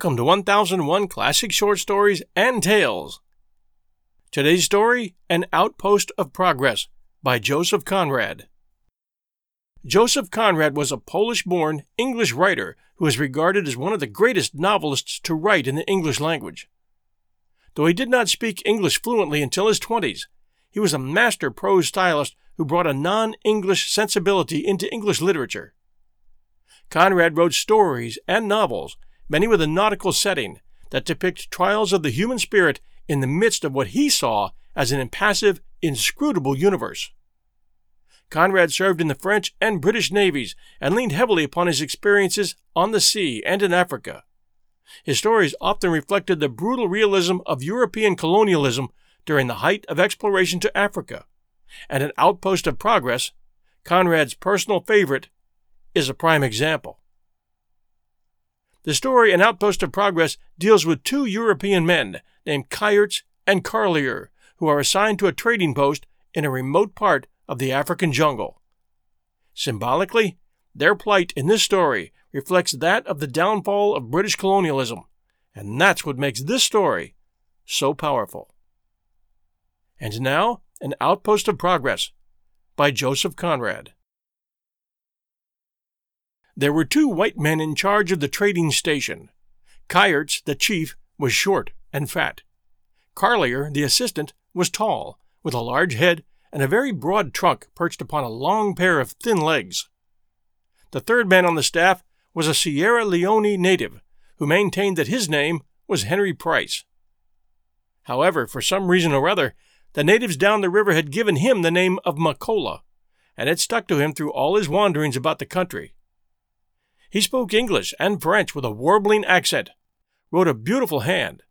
Welcome to 1001 Classic Short Stories and Tales. Today's story An Outpost of Progress by Joseph Conrad. Joseph Conrad was a Polish born English writer who is regarded as one of the greatest novelists to write in the English language. Though he did not speak English fluently until his 20s, he was a master prose stylist who brought a non English sensibility into English literature. Conrad wrote stories and novels many with a nautical setting, that depict trials of the human spirit in the midst of what he saw as an impassive, inscrutable universe. Conrad served in the French and British navies and leaned heavily upon his experiences on the sea and in Africa. His stories often reflected the brutal realism of European colonialism during the height of exploration to Africa, and an outpost of progress, Conrad's personal favorite, is a prime example. The story An Outpost of Progress deals with two European men named Kayerts and Carlier, who are assigned to a trading post in a remote part of the African jungle. Symbolically, their plight in this story reflects that of the downfall of British colonialism, and that's what makes this story so powerful. And now, An Outpost of Progress by Joseph Conrad. There were two white men in charge of the trading station. Kayerts, the chief, was short and fat. Carlier, the assistant, was tall, with a large head and a very broad trunk perched upon a long pair of thin legs. The third man on the staff was a Sierra Leone native, who maintained that his name was Henry Price. However, for some reason or other, the natives down the river had given him the name of Makola, and it stuck to him through all his wanderings about the country. He spoke English and French with a warbling accent, wrote a beautiful hand,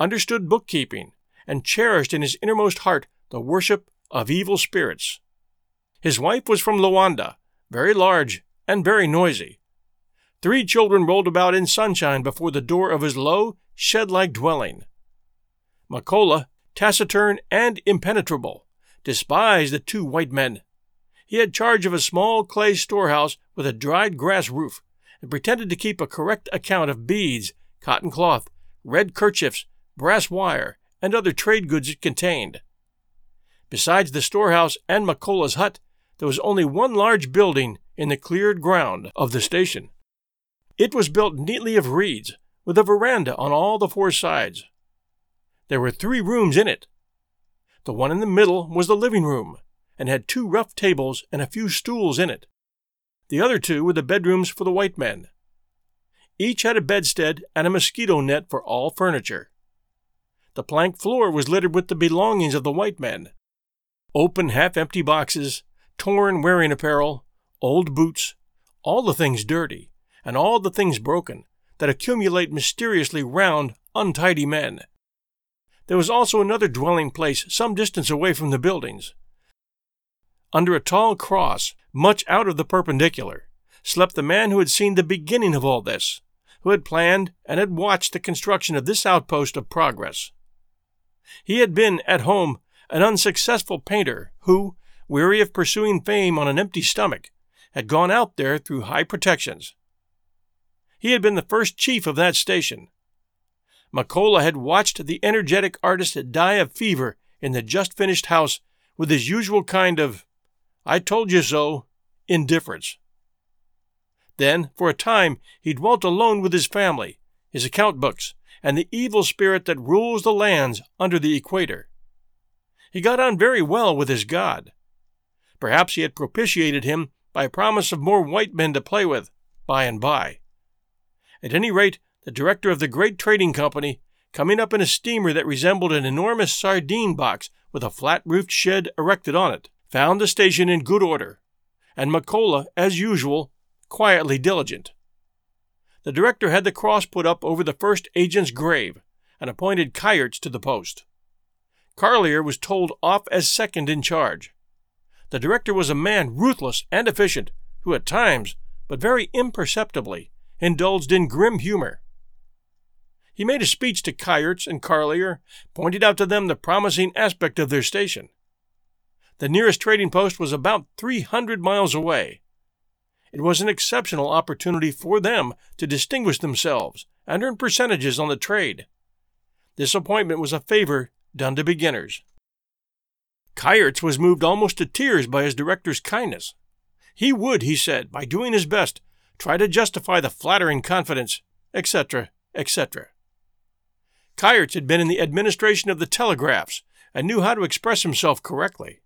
understood bookkeeping, and cherished in his innermost heart the worship of evil spirits. His wife was from Luanda, very large and very noisy. Three children rolled about in sunshine before the door of his low, shed like dwelling. Makola, taciturn and impenetrable, despised the two white men. He had charge of a small clay storehouse with a dried grass roof, and pretended to keep a correct account of beads, cotton cloth, red kerchiefs, brass wire, and other trade goods it contained. Besides the storehouse and Makola's hut, there was only one large building in the cleared ground of the station. It was built neatly of reeds, with a veranda on all the four sides. There were three rooms in it. The one in the middle was the living room, and had two rough tables and a few stools in it. The other two were the bedrooms for the white men. Each had a bedstead and a mosquito net for all furniture. The plank floor was littered with the belongings of the white men open, half empty boxes, torn wearing apparel, old boots, all the things dirty, and all the things broken, that accumulate mysteriously round untidy men. There was also another dwelling place some distance away from the buildings. Under a tall cross much out of the perpendicular, slept the man who had seen the beginning of all this, who had planned and had watched the construction of this outpost of progress. He had been, at home, an unsuccessful painter who, weary of pursuing fame on an empty stomach, had gone out there through high protections. He had been the first chief of that station. Makola had watched the energetic artist die of fever in the just finished house with his usual kind of I told you so, indifference. Then, for a time, he dwelt alone with his family, his account books, and the evil spirit that rules the lands under the equator. He got on very well with his God. Perhaps he had propitiated him by a promise of more white men to play with by and by. At any rate, the director of the great trading company, coming up in a steamer that resembled an enormous sardine box with a flat roofed shed erected on it, found the station in good order, and Makola, as usual, quietly diligent. The director had the cross put up over the first agent's grave and appointed Kayerts to the post. Carlier was told off as second in charge. The director was a man ruthless and efficient, who at times, but very imperceptibly, indulged in grim humor. He made a speech to Kayerts and Carlier, pointed out to them the promising aspect of their station, the nearest trading post was about 300 miles away. It was an exceptional opportunity for them to distinguish themselves and earn percentages on the trade. This appointment was a favor done to beginners. Kayerts was moved almost to tears by his director's kindness. He would, he said, by doing his best, try to justify the flattering confidence, etc., etc. Kayerts had been in the administration of the telegraphs and knew how to express himself correctly.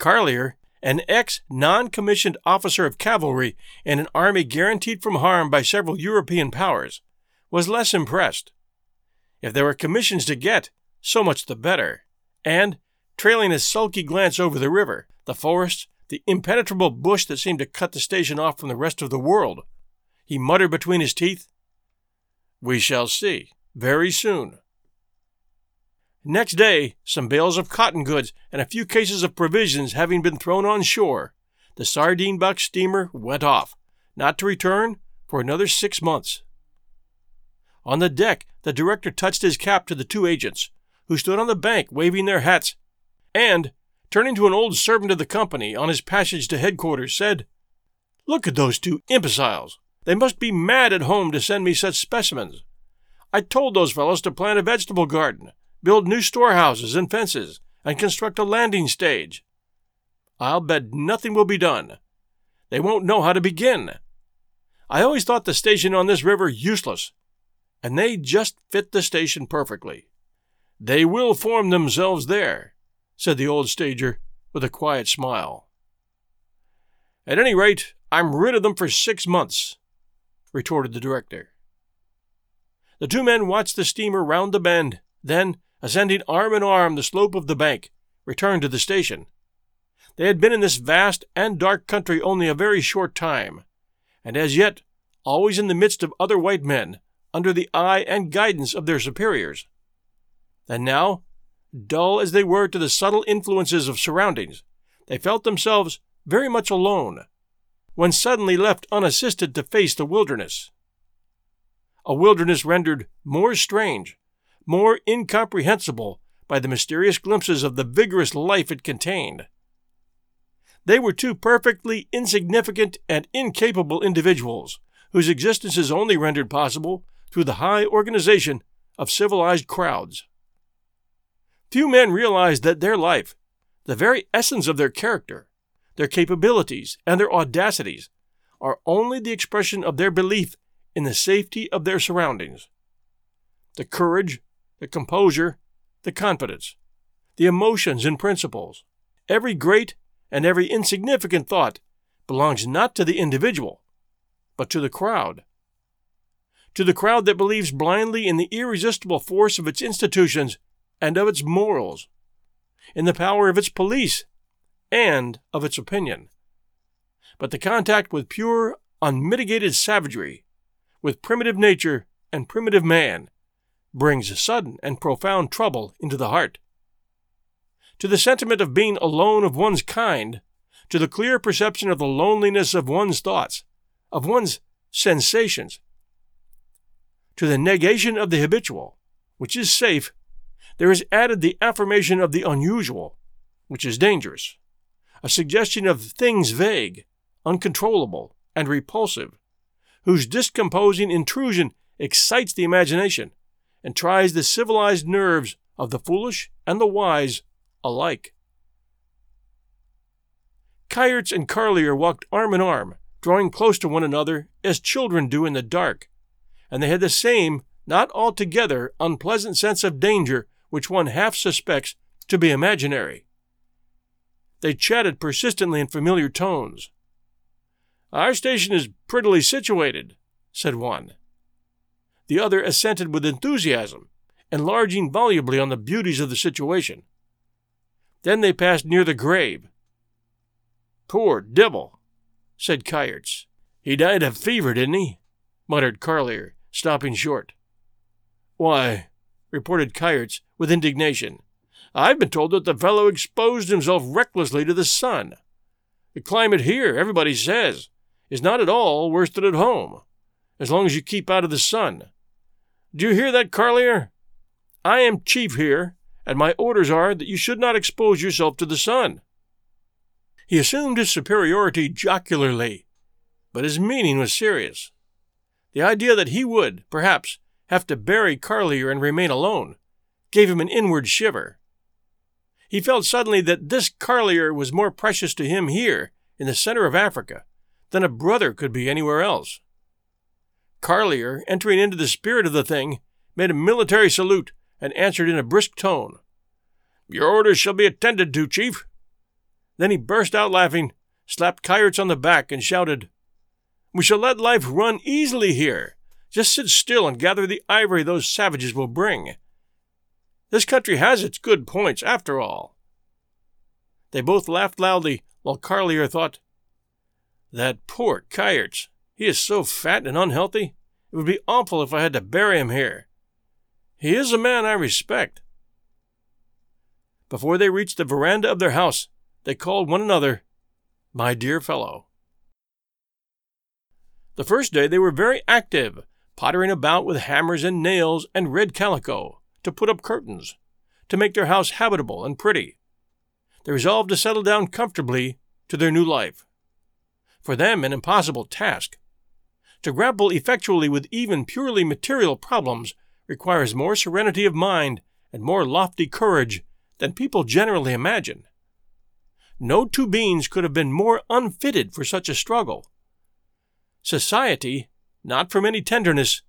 Carlier, an ex non commissioned officer of cavalry in an army guaranteed from harm by several European powers, was less impressed. If there were commissions to get, so much the better. And, trailing a sulky glance over the river, the forest, the impenetrable bush that seemed to cut the station off from the rest of the world, he muttered between his teeth, We shall see, very soon. Next day, some bales of cotton goods and a few cases of provisions having been thrown on shore, the sardine box steamer went off, not to return for another six months. On the deck, the director touched his cap to the two agents, who stood on the bank waving their hats, and, turning to an old servant of the company on his passage to headquarters, said, Look at those two imbeciles! They must be mad at home to send me such specimens. I told those fellows to plant a vegetable garden, build new storehouses and fences, and construct a landing stage. I'll bet nothing will be done. They won't know how to begin. I always thought the station on this river useless, and they just fit the station perfectly. They will form themselves there, said the old stager with a quiet smile. At any rate, I'm rid of them for six months, retorted the director. The two men watched the steamer round the bend, then, ascending arm in arm the slope of the bank, returned to the station. They had been in this vast and dark country only a very short time, and as yet always in the midst of other white men, under the eye and guidance of their superiors. And now, dull as they were to the subtle influences of surroundings, they felt themselves very much alone, when suddenly left unassisted to face the wilderness. A wilderness rendered more strange, more incomprehensible by the mysterious glimpses of the vigorous life it contained. They were two perfectly insignificant and incapable individuals whose existence is only rendered possible through the high organization of civilized crowds. Few men realize that their life, the very essence of their character, their capabilities, and their audacities, are only the expression of their belief in the safety of their surroundings. The courage, the composure, the confidence, the emotions and principles, every great and every insignificant thought belongs not to the individual, but to the crowd to the crowd that believes blindly in the irresistible force of its institutions and of its morals, in the power of its police and of its opinion. But the contact with pure, unmitigated savagery, with primitive nature and primitive man, brings sudden and profound trouble into the heart. To the sentiment of being alone of one's kind, to the clear perception of the loneliness of one's thoughts, of one's sensations, to the negation of the habitual, which is safe, there is added the affirmation of the unusual, which is dangerous, a suggestion of things vague, uncontrollable, and repulsive, whose discomposing intrusion excites the imagination and tries the civilized nerves of the foolish and the wise alike. Kayerts and Carlier walked arm in arm, drawing close to one another as children do in the dark, and they had the same, not altogether unpleasant sense of danger which one half suspects to be imaginary. They chatted persistently in familiar tones. Our station is prettily situated, said one. The other assented with enthusiasm, enlarging volubly on the beauties of the situation. Then they passed near the grave. Poor devil, said Kayerts. He died of fever, didn't he? muttered Carlier, stopping short. Why, reported Kayerts with indignation, I've been told that the fellow exposed himself recklessly to the sun. The climate here, everybody says, is not at all worse than at home, as long as you keep out of the sun. Do you hear that, Carlier? I am chief here, and my orders are that you should not expose yourself to the sun. He assumed his superiority jocularly, but his meaning was serious. The idea that he would, perhaps, have to bury Carlier and remain alone gave him an inward shiver. He felt suddenly that this Carlier was more precious to him here, in the center of Africa, than a brother could be anywhere else. Carlier, entering into the spirit of the thing, made a military salute and answered in a brisk tone. Your orders shall be attended to, Chief. Then he burst out laughing, slapped Kayerts on the back, and shouted, We shall let life run easily here. Just sit still and gather the ivory those savages will bring. This country has its good points, after all. They both laughed loudly, while Carlier thought, That poor Kayerts, he is so fat and unhealthy. It would be awful if I had to bury him here. He is a man I respect. Before they reached the veranda of their house, they called one another, My dear fellow. The first day they were very active, pottering about with hammers and nails and red calico to put up curtains, to make their house habitable and pretty. They resolved to settle down comfortably to their new life. For them, an impossible task. To grapple effectually with even purely material problems requires more serenity of mind and more lofty courage than people generally imagine. No two beings could have been more unfitted for such a struggle. Society, not from any tenderness,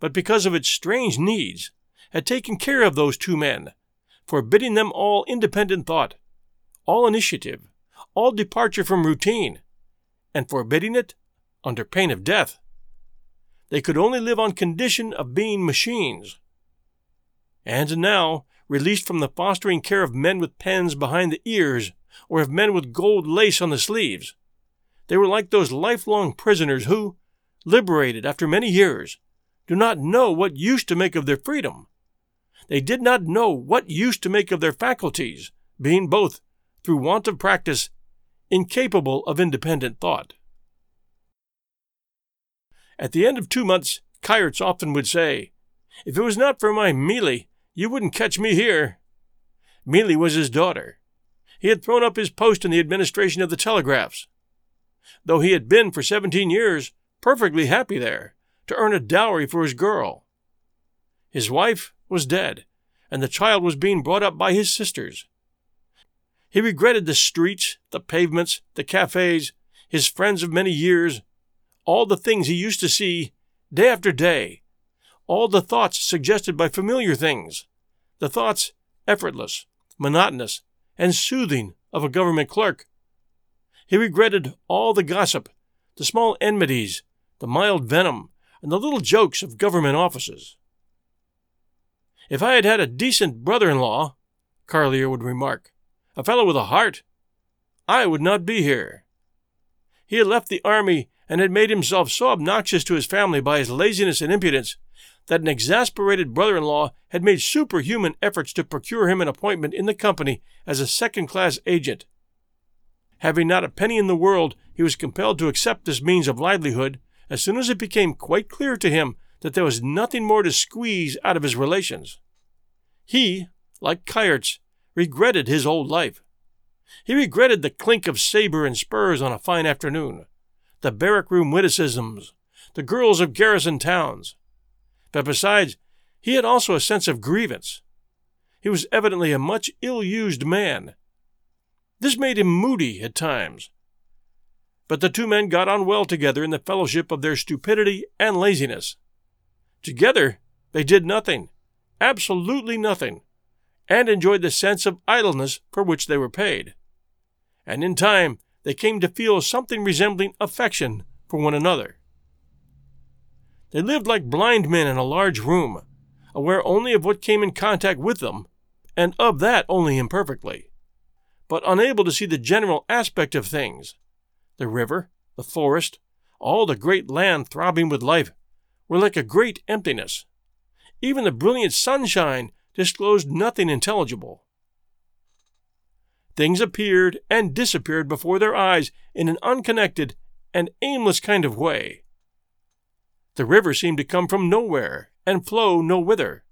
but because of its strange needs, had taken care of those two men, forbidding them all independent thought, all initiative, all departure from routine, and forbidding it under pain of death. They could only live on condition of being machines. And now, released from the fostering care of men with pens behind the ears, or of men with gold lace on the sleeves, they were like those lifelong prisoners who, liberated after many years, do not know what use to make of their freedom. They did not know what use to make of their faculties, being both, through want of practice, incapable of independent thought. At the end of two months, Kayerts often would say, If it was not for my Melie, you wouldn't catch me here. Melie was his daughter. He had thrown up his post in the administration of the telegraphs. Though he had been for seventeen years perfectly happy there, to earn a dowry for his girl. His wife was dead, and the child was being brought up by his sisters. He regretted the streets, the pavements, the cafes, his friends of many years, all the things he used to see day after day, all the thoughts suggested by familiar things, the thoughts effortless, monotonous, and soothing of a government clerk. He regretted all the gossip, the small enmities, the mild venom, and the little jokes of government offices. If I had had a decent brother in law, Carlier would remark, a fellow with a heart, I would not be here. He had left the army and had made himself so obnoxious to his family by his laziness and impudence that an exasperated brother in law had made superhuman efforts to procure him an appointment in the company as a second class agent. Having not a penny in the world, he was compelled to accept this means of livelihood as soon as it became quite clear to him that there was nothing more to squeeze out of his relations. He, like Kayerts, regretted his old life. He regretted the clink of saber and spurs on a fine afternoon, the barrack room witticisms, the girls of garrison towns. But besides, he had also a sense of grievance. He was evidently a much ill used man. This made him moody at times. But the two men got on well together in the fellowship of their stupidity and laziness. Together, they did nothing, absolutely nothing, and enjoyed the sense of idleness for which they were paid. And in time, they came to feel something resembling affection for one another. They lived like blind men in a large room, aware only of what came in contact with them, and of that only imperfectly, but unable to see the general aspect of things the river, the forest, all the great land throbbing with life, were like a great emptiness. Even the brilliant sunshine disclosed nothing intelligible. Things appeared and disappeared before their eyes in an unconnected and aimless kind of way. The river seemed to come from nowhere and flow no whither.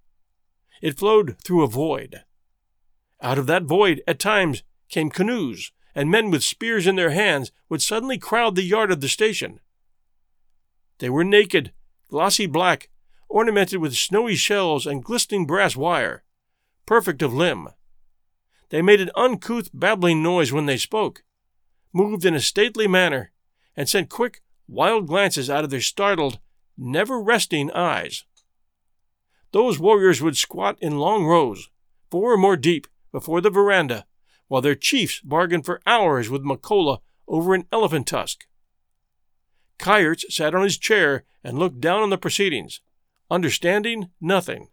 It flowed through a void. Out of that void, at times, came canoes, and men with spears in their hands would suddenly crowd the yard of the station. They were naked, glossy black, ornamented with snowy shells and glistening brass wire, perfect of limb. They made an uncouth babbling noise when they spoke, moved in a stately manner, and sent quick, wild glances out of their startled, never resting eyes. Those warriors would squat in long rows, four or more deep, before the veranda, while their chiefs bargained for hours with Makola over an elephant tusk. Kayerts sat on his chair and looked down on the proceedings, understanding nothing.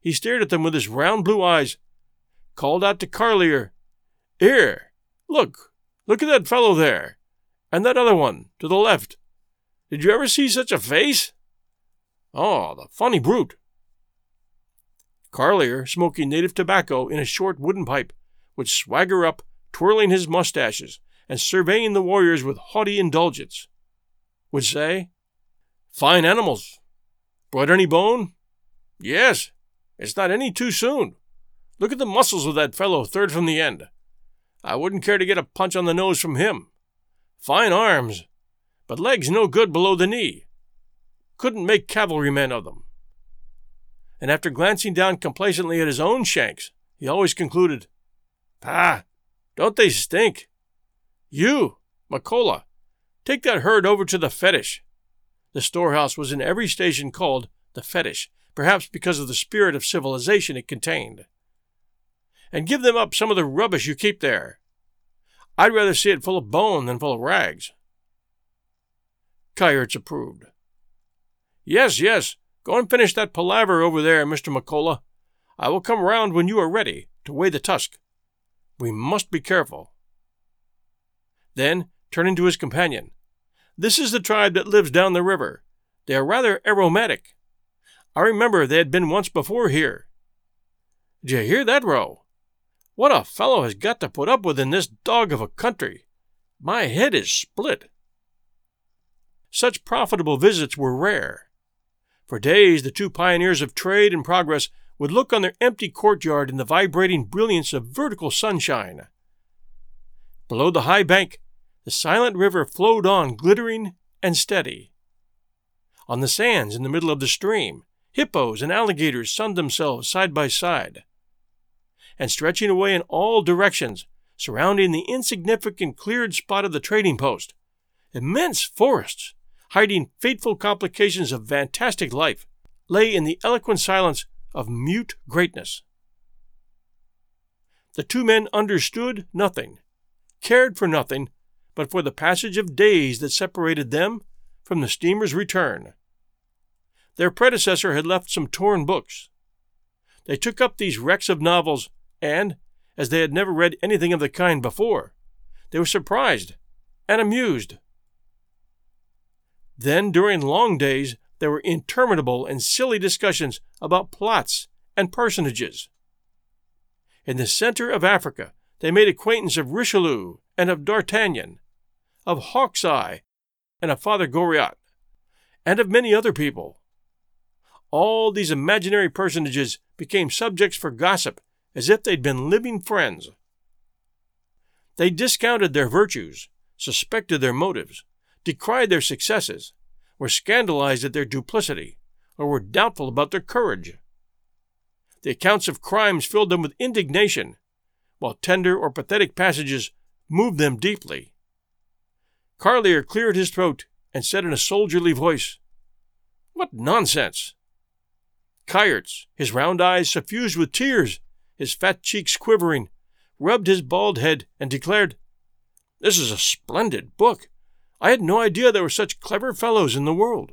He stared at them with his round blue eyes, called out to Carlier, Here, look, look at that fellow there, and that other one to the left. Did you ever see such a face? Oh, the funny brute. Carlier, smoking native tobacco in a short wooden pipe, would swagger up, twirling his mustaches and surveying the warriors with haughty indulgence. Would say, Fine animals. Brought any bone? Yes. It's not any too soon. Look at the muscles of that fellow third from the end. I wouldn't care to get a punch on the nose from him. Fine arms, but legs no good below the knee. Couldn't make cavalrymen of them. And after glancing down complacently at his own shanks, he always concluded, Pah, don't they stink? You, Makola, take that herd over to the fetish. The storehouse was in every station called the fetish, perhaps because of the spirit of civilization it contained. And give them up some of the rubbish you keep there. I'd rather see it full of bone than full of rags. Kayerts approved. Yes, yes, go and finish that palaver over there, Mr. Makola. I will come round when you are ready to weigh the tusk. We must be careful. Then, turning to his companion, This is the tribe that lives down the river. They are rather aromatic. I remember they had been once before here. You hear that, Row? What a fellow has got to put up with in this dog of a country! My head is split. Such profitable visits were rare. For days, the two pioneers of trade and progress would look on their empty courtyard in the vibrating brilliance of vertical sunshine. Below the high bank, the silent river flowed on glittering and steady. On the sands in the middle of the stream, hippos and alligators sunned themselves side by side. And stretching away in all directions, surrounding the insignificant cleared spot of the trading post, immense forests, hiding fateful complications of fantastic life, lay in the eloquent silence of mute greatness. The two men understood nothing, cared for nothing but for the passage of days that separated them from the steamer's return. Their predecessor had left some torn books. They took up these wrecks of novels, and, as they had never read anything of the kind before, they were surprised and amused. Then, during long days, there were interminable and silly discussions about plots and personages. In the center of Africa, they made acquaintance of Richelieu and of D'Artagnan, of Hawkeye and of Father Goriot, and of many other people. All these imaginary personages became subjects for gossip as if they'd been living friends. They discounted their virtues, suspected their motives, decried their successes, were scandalized at their duplicity, or were doubtful about their courage. The accounts of crimes filled them with indignation, while tender or pathetic passages moved them deeply. Carlier cleared his throat and said in a soldierly voice, What nonsense! Kayerts, his round eyes suffused with tears, his fat cheeks quivering, rubbed his bald head and declared, This is a splendid book. I had no idea there were such clever fellows in the world.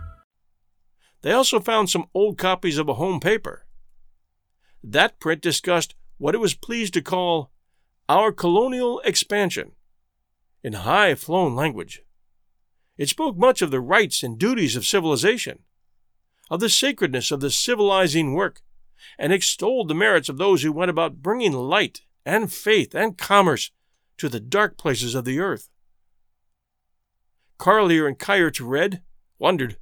They also found some old copies of a home paper. That print discussed what it was pleased to call our colonial expansion in high flown language. It spoke much of the rights and duties of civilization, of the sacredness of the civilizing work, and extolled the merits of those who went about bringing light and faith and commerce to the dark places of the earth. Carlier and Kayerts read, wondered,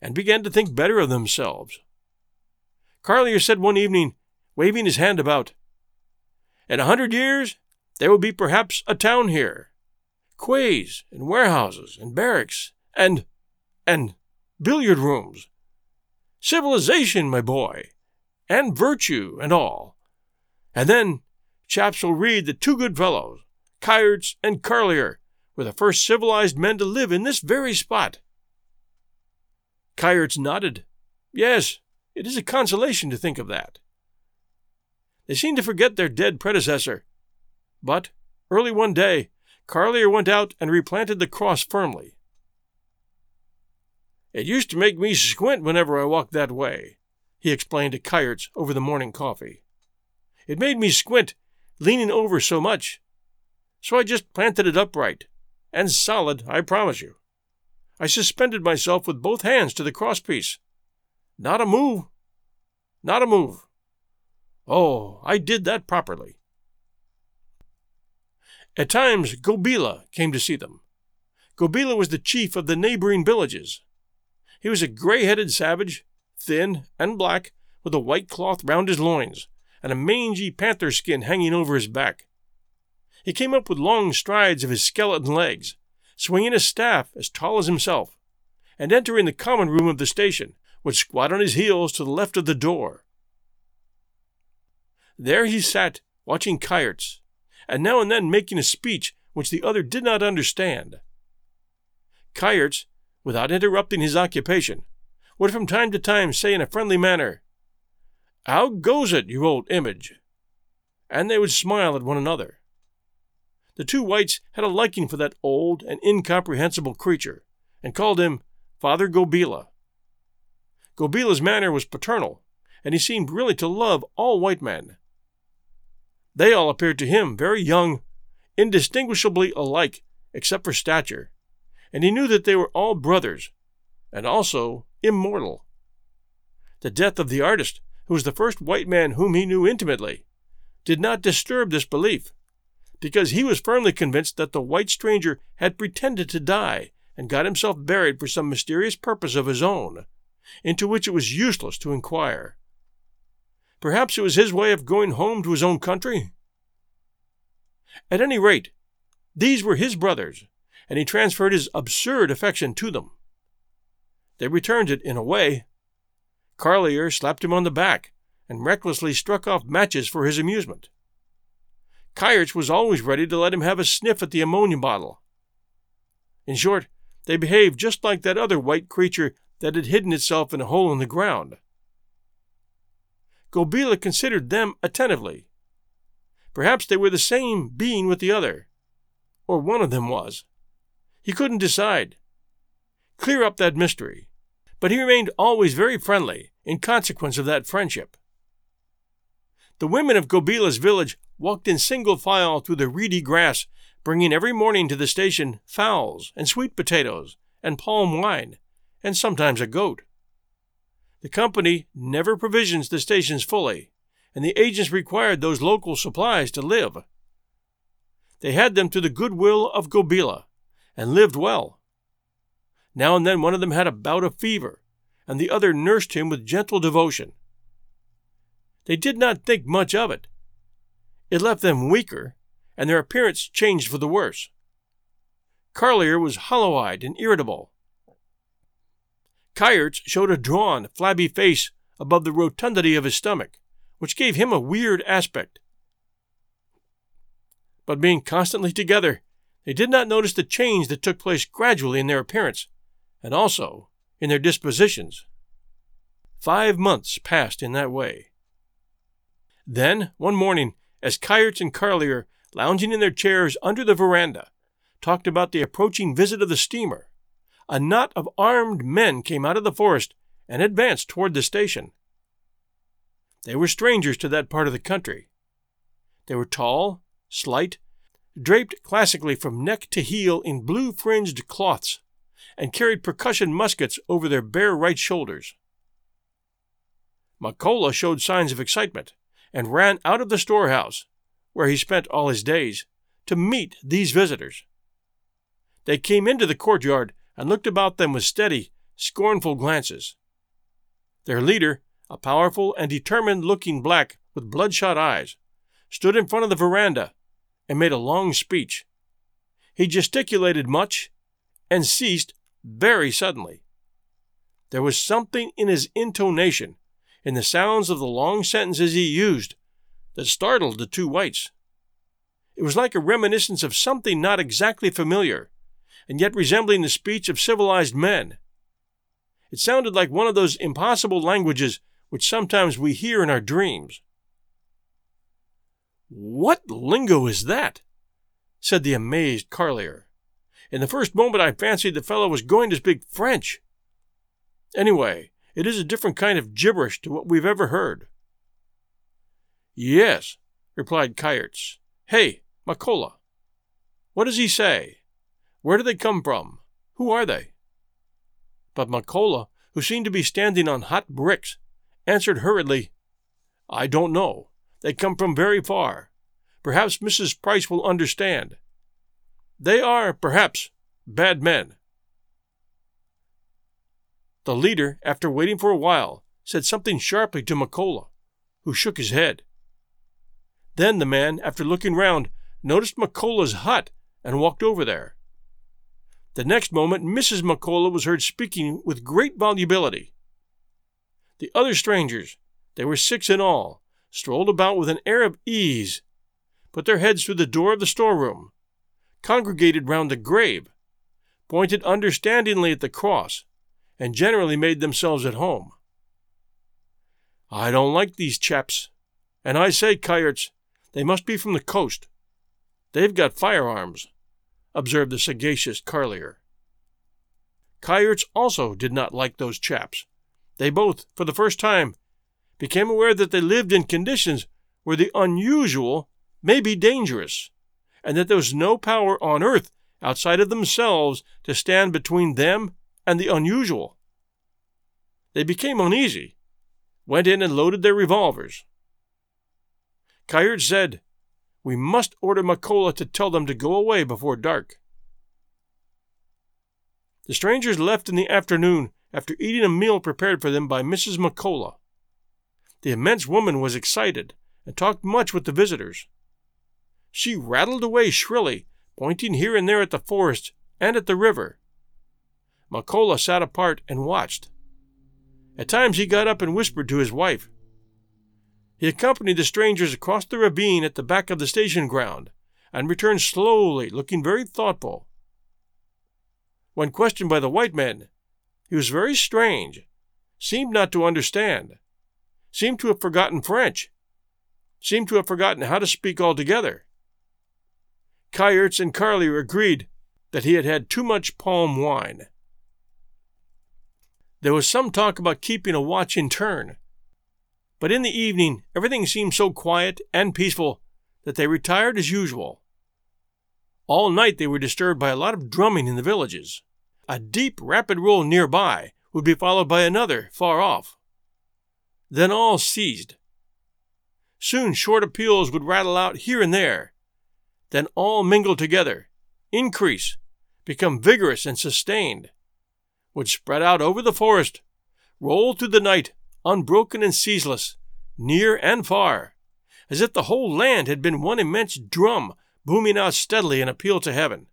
and began to think better of themselves. Carlier said one evening, waving his hand about, In a hundred years, there will be perhaps a town here, quays and warehouses and barracks and and billiard rooms. Civilization, my boy, and virtue and all. And then chaps will read that two good fellows, Kayerts and Carlier, were the first civilized men to live in this very spot. Kayerts nodded. Yes, it is a consolation to think of that. They seemed to forget their dead predecessor. But, early one day, Carlier went out and replanted the cross firmly. It used to make me squint whenever I walked that way, he explained to Kayerts over the morning coffee. It made me squint, leaning over so much. So I just planted it upright, and solid, I promise you. I suspended myself with both hands to the crosspiece. Not a move. Not a move. Oh, I did that properly. At times, Gobila came to see them. Gobila was the chief of the neighboring villages. He was a gray headed savage, thin and black, with a white cloth round his loins, and a mangy panther skin hanging over his back. He came up with long strides of his skeleton legs, swinging a staff as tall as himself, and entering the common room of the station, would squat on his heels to the left of the door. There he sat, watching Kayerts, and now and then making a speech which the other did not understand. Kayerts, without interrupting his occupation, would from time to time say in a friendly manner, How goes it, you old image? And they would smile at one another. The two whites had a liking for that old and incomprehensible creature, and called him Father Gobila. Gobila's manner was paternal, and he seemed really to love all white men. They all appeared to him very young, indistinguishably alike, except for stature, and he knew that they were all brothers, and also immortal. The death of the artist, who was the first white man whom he knew intimately, did not disturb this belief, because he was firmly convinced that the white stranger had pretended to die and got himself buried for some mysterious purpose of his own, into which it was useless to inquire. Perhaps it was his way of going home to his own country? At any rate, these were his brothers, and he transferred his absurd affection to them. They returned it in a way. Carlier slapped him on the back and recklessly struck off matches for his amusement. Kayerts was always ready to let him have a sniff at the ammonia bottle. In short, they behaved just like that other white creature that had hidden itself in a hole in the ground. Gobila considered them attentively. Perhaps they were the same being with the other, or one of them was. He couldn't decide. Clear up that mystery. But he remained always very friendly in consequence of that friendship. The women of Gobila's village walked in single file through the reedy grass, bringing every morning to the station fowls and sweet potatoes and palm wine, and sometimes a goat. The company never provisions the stations fully, and the agents required those local supplies to live. They had them to the goodwill of Gobila, and lived well. Now and then one of them had a bout of fever, and the other nursed him with gentle devotion. They did not think much of it. It left them weaker, and their appearance changed for the worse. Carlier was hollow eyed and irritable, Kayerts showed a drawn, flabby face above the rotundity of his stomach, which gave him a weird aspect. But being constantly together, they did not notice the change that took place gradually in their appearance, and also in their dispositions. Five months passed in that way. Then, one morning, as Kayerts and Carlier, lounging in their chairs under the veranda, talked about the approaching visit of the steamer, a knot of armed men came out of the forest and advanced toward the station. They were strangers to that part of the country. They were tall, slight, draped classically from neck to heel in blue fringed cloths, and carried percussion muskets over their bare right shoulders. Makola showed signs of excitement and ran out of the storehouse, where he spent all his days, to meet these visitors. They came into the courtyard and looked about them with steady, scornful glances. Their leader, a powerful and determined looking black with bloodshot eyes, stood in front of the veranda and made a long speech. He gesticulated much and ceased very suddenly. There was something in his intonation, in the sounds of the long sentences he used, that startled the two whites. It was like a reminiscence of something not exactly familiar, and yet resembling the speech of civilized men. It sounded like one of those impossible languages which sometimes we hear in our dreams. What lingo is that? said the amazed Carlier. In the first moment, I fancied the fellow was going to speak French. Anyway, it is a different kind of gibberish to what we've ever heard. Yes, replied Kayerts. Hey, Makola. What does he say? Where do they come from? Who are they? But Makola, who seemed to be standing on hot bricks, answered hurriedly, I don't know. They come from very far. Perhaps Mrs. Price will understand. They are, perhaps, bad men. The leader, after waiting for a while, said something sharply to Makola, who shook his head. Then the man, after looking round, noticed Makola's hut and walked over there. The next moment, Mrs. Makola was heard speaking with great volubility. The other strangers, they were six in all, strolled about with an air of ease, put their heads through the door of the storeroom, congregated round the grave, pointed understandingly at the cross, and generally made themselves at home. I don't like these chaps, and I say, Kayerts, they must be from the coast. They've got firearms, observed the sagacious Carlier. Kayerts also did not like those chaps. They both, for the first time, became aware that they lived in conditions where the unusual may be dangerous and that there was no power on earth outside of themselves to stand between them and the unusual. They became uneasy, went in and loaded their revolvers. Kayert said, We must order Makola to tell them to go away before dark. The strangers left in the afternoon after eating a meal prepared for them by Mrs. Makola. The immense woman was excited and talked much with the visitors. She rattled away shrilly, pointing here and there at the forest and at the river. Makola sat apart and watched. At times he got up and whispered to his wife. He accompanied the strangers across the ravine at the back of the station ground and returned slowly, looking very thoughtful. When questioned by the white men, he was very strange, seemed not to understand, seemed to have forgotten French, seemed to have forgotten how to speak altogether. Kayerts and Carlier agreed that he had had too much palm wine. There was some talk about keeping a watch in turn, but in the evening everything seemed so quiet and peaceful that they retired as usual. All night they were disturbed by a lot of drumming in the villages. A deep, rapid roll nearby would be followed by another far off. Then all ceased. Soon short appeals would rattle out here and there, then all mingle together, increase, become vigorous and sustained, would spread out over the forest, roll through the night, unbroken and ceaseless, near and far, as if the whole land had been one immense drum booming out steadily an appeal to heaven.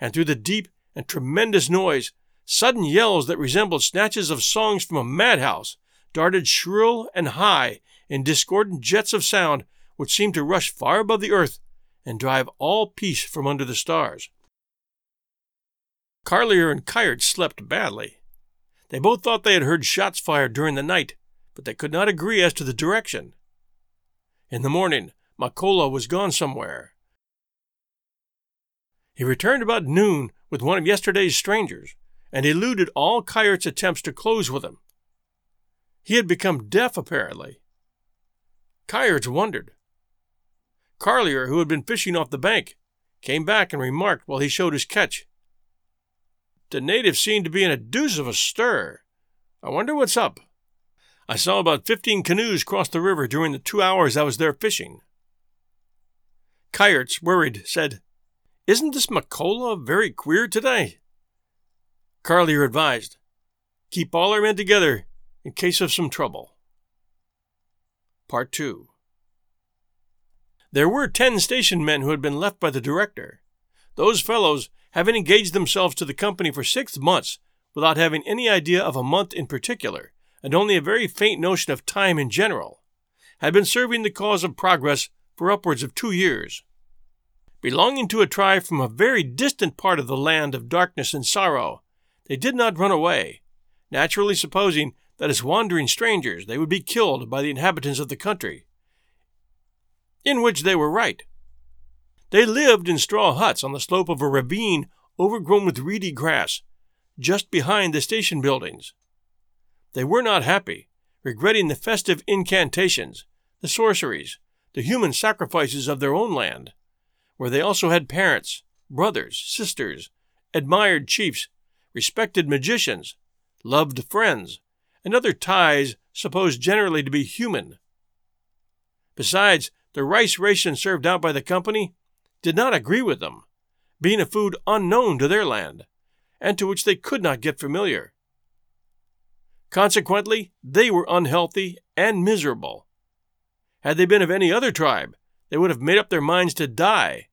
And through the deep and tremendous noise, sudden yells that resembled snatches of songs from a madhouse darted shrill and high in discordant jets of sound which seemed to rush far above the earth and drive all peace from under the stars. Carlier and Kayert slept badly. They both thought they had heard shots fired during the night, but they could not agree as to the direction. In the morning, Makola was gone somewhere. He returned about noon with one of yesterday's strangers, and eluded all Kayert's attempts to close with him. He had become deaf, apparently. Kayerts wondered. Carlier, who had been fishing off the bank, came back and remarked while he showed his catch. The natives seem to be in a deuce of a stir. I wonder what's up. I saw about fifteen canoes cross the river during the two hours I was there fishing. Kayerts, worried, said, Isn't this Makola very queer today? Carlier advised, Keep all our men together in case of some trouble. Part 2 There were ten station men who had been left by the director. Those fellows, having engaged themselves to the company for six months without having any idea of a month in particular, and only a very faint notion of time in general, had been serving the cause of progress for upwards of two years. Belonging to a tribe from a very distant part of the land of darkness and sorrow, they did not run away, naturally supposing that as wandering strangers they would be killed by the inhabitants of the country. In which they were right. They lived in straw huts on the slope of a ravine overgrown with reedy grass, just behind the station buildings. They were not happy, regretting the festive incantations, the sorceries, the human sacrifices of their own land, where they also had parents, brothers, sisters, admired chiefs, respected magicians, loved friends, and other ties supposed generally to be human. Besides, the rice ration served out by the company did not agree with them, being a food unknown to their land, and to which they could not get familiar. Consequently, they were unhealthy and miserable. Had they been of any other tribe, they would have made up their minds to die,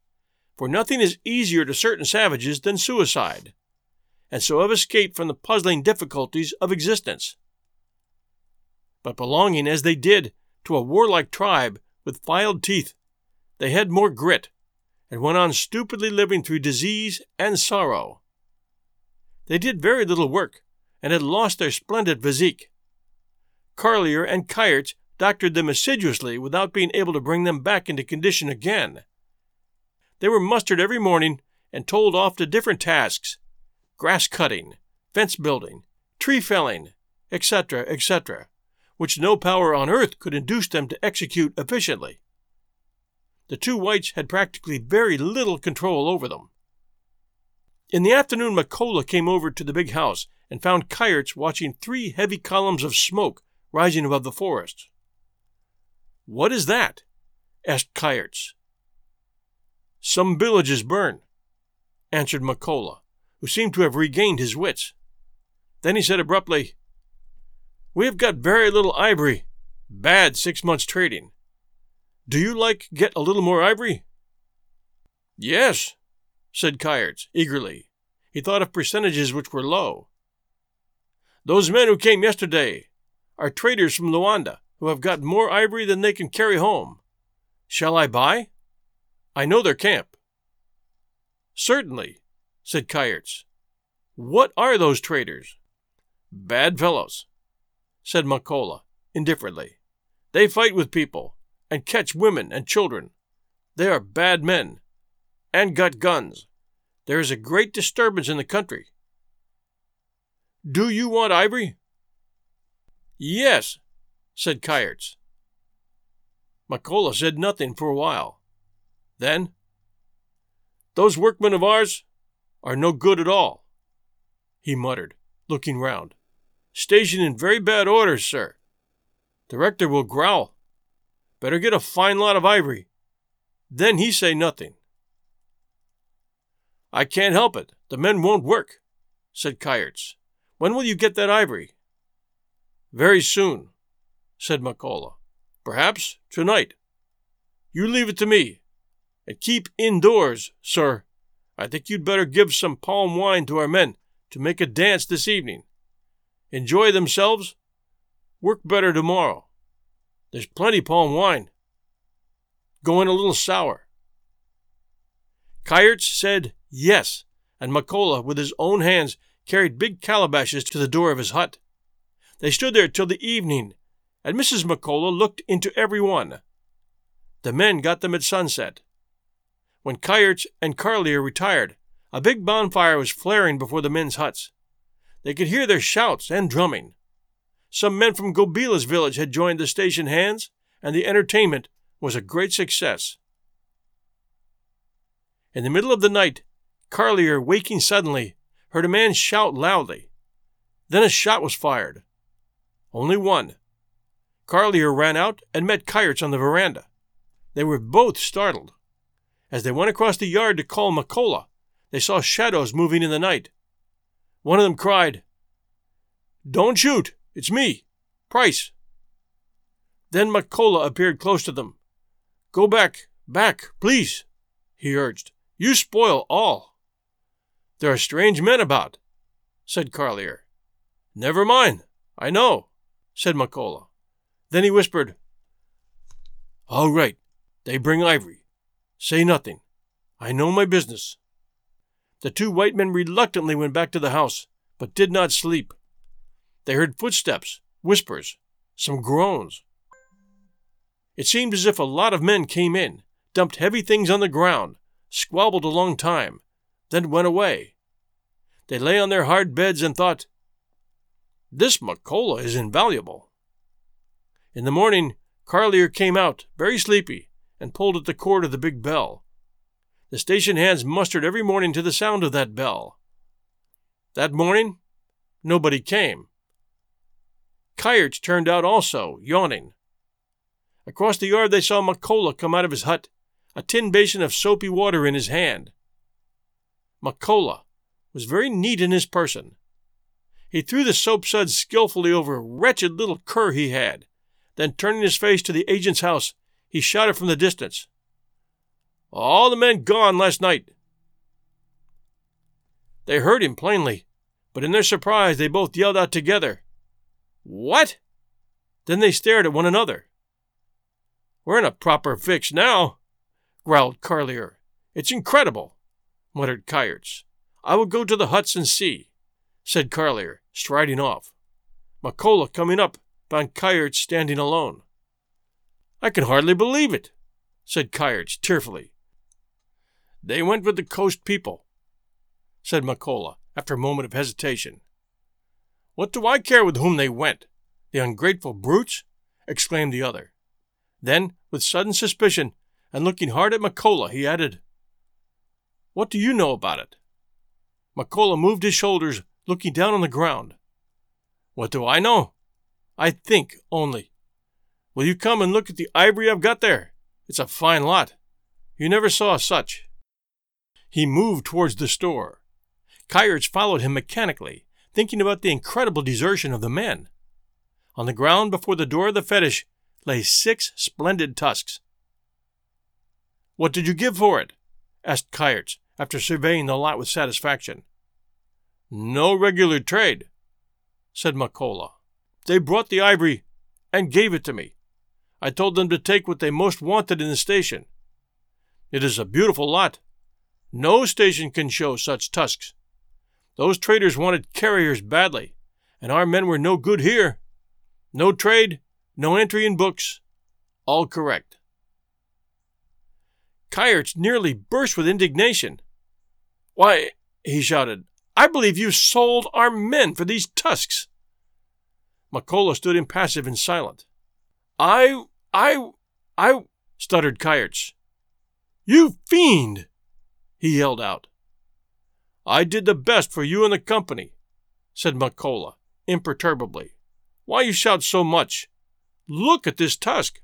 for nothing is easier to certain savages than suicide, and so have escaped from the puzzling difficulties of existence. But belonging as they did to a warlike tribe with filed teeth, they had more grit, and went on stupidly living through disease and sorrow. They did very little work, and had lost their splendid physique. Carlier and Kayerts doctored them assiduously without being able to bring them back into condition again. They were mustered every morning and told off to different tasks grass cutting, fence building, tree felling, etc., etc., which no power on earth could induce them to execute efficiently. The two whites had practically very little control over them. In the afternoon, Makola came over to the big house and found Kayerts watching three heavy columns of smoke rising above the forest. What is that? asked Kayerts. Some villages burn, answered Makola, who seemed to have regained his wits. Then he said abruptly, We have got very little ivory. Bad six months trading. Do you like get a little more ivory? Yes, said Kayerts eagerly. He thought of percentages which were low. Those men who came yesterday are traders from Luanda who have got more ivory than they can carry home. Shall I buy? I know their camp. Certainly, said Kayerts. What are those traders? Bad fellows, said Makola indifferently. They fight with people and catch women and children. They are bad men and got guns. There is a great disturbance in the country. Do you want ivory? Yes, said Kayerts. Makola said nothing for a while. Then, Those workmen of ours are no good at all, he muttered, looking round. Station in very bad order, sir. Director will growl. Better get a fine lot of ivory. Then he say nothing. I can't help it. The men won't work, said Kayerts. When will you get that ivory? Very soon, said Makola. Perhaps tonight. You leave it to me. And keep indoors, sir. I think you'd better give some palm wine to our men to make a dance this evening. Enjoy themselves. Work better tomorrow. There's plenty palm wine. Going a little sour. Kayerts said yes, and Makola, with his own hands, carried big calabashes to the door of his hut. They stood there till the evening, and Mrs. Makola looked into every one. The men got them at sunset. When Kayerts and Carlier retired, a big bonfire was flaring before the men's huts. They could hear their shouts and drumming. Some men from Gobila's village had joined the station hands, and the entertainment was a great success. In the middle of the night, Carlier, waking suddenly, heard a man shout loudly. Then a shot was fired. Only one. Carlier ran out and met Kayerts on the veranda. They were both startled. As they went across the yard to call Makola, they saw shadows moving in the night. One of them cried, Don't shoot! It's me! Price! Then Makola appeared close to them. Go back, back, please, he urged. You spoil all. There are strange men about, said Carlier. Never mind, I know, said Makola. Then he whispered, All right, they bring ivory. Say nothing. I know my business. The two white men reluctantly went back to the house, but did not sleep. They heard footsteps, whispers, some groans. It seemed as if a lot of men came in, dumped heavy things on the ground, squabbled a long time, then went away. They lay on their hard beds and thought, This Makola is invaluable. In the morning, Carlier came out, very sleepy, and pulled at the cord of the big bell. The station hands mustered every morning to the sound of that bell. That morning, nobody came. Kayerts turned out also, yawning. Across the yard they saw Makola come out of his hut, a tin basin of soapy water in his hand. Makola was very neat in his person. He threw the soap suds skilfully over a wretched little cur he had, then turning his face to the agent's house, he shouted from the distance, All the men gone last night. They heard him plainly, but in their surprise they both yelled out together, What? Then they stared at one another. We're in a proper fix now, growled Carlier. It's incredible, muttered Kayerts. I will go to the huts and see, said Carlier, striding off. Makola, coming up, found Kayerts standing alone. I can hardly believe it, said Kayerts tearfully. They went with the coast people, said Makola after a moment of hesitation. What do I care with whom they went? The ungrateful brutes! exclaimed the other. Then, with sudden suspicion, and looking hard at Makola, he added, What do you know about it? Makola moved his shoulders, looking down on the ground. What do I know? I think only. Will you come and look at the ivory I've got there? It's a fine lot. You never saw such. He moved towards the store. Kayerts followed him mechanically, thinking about the incredible desertion of the men. On the ground before the door of the fetish lay six splendid tusks. What did you give for it? asked Kayerts, after surveying the lot with satisfaction. No regular trade, said Makola. They brought the ivory and gave it to me. I told them to take what they most wanted in the station. It is a beautiful lot. No station can show such tusks. Those traders wanted carriers badly, and our men were no good here. No trade, no entry in books. All correct. Kayerts nearly burst with indignation. Why, he shouted, I believe you sold our men for these tusks. Makola stood impassive and silent. I, I, I, stuttered Kayerts. You fiend! he yelled out. I did the best for you and the company, said Makola imperturbably. Why you shout so much? Look at this tusk.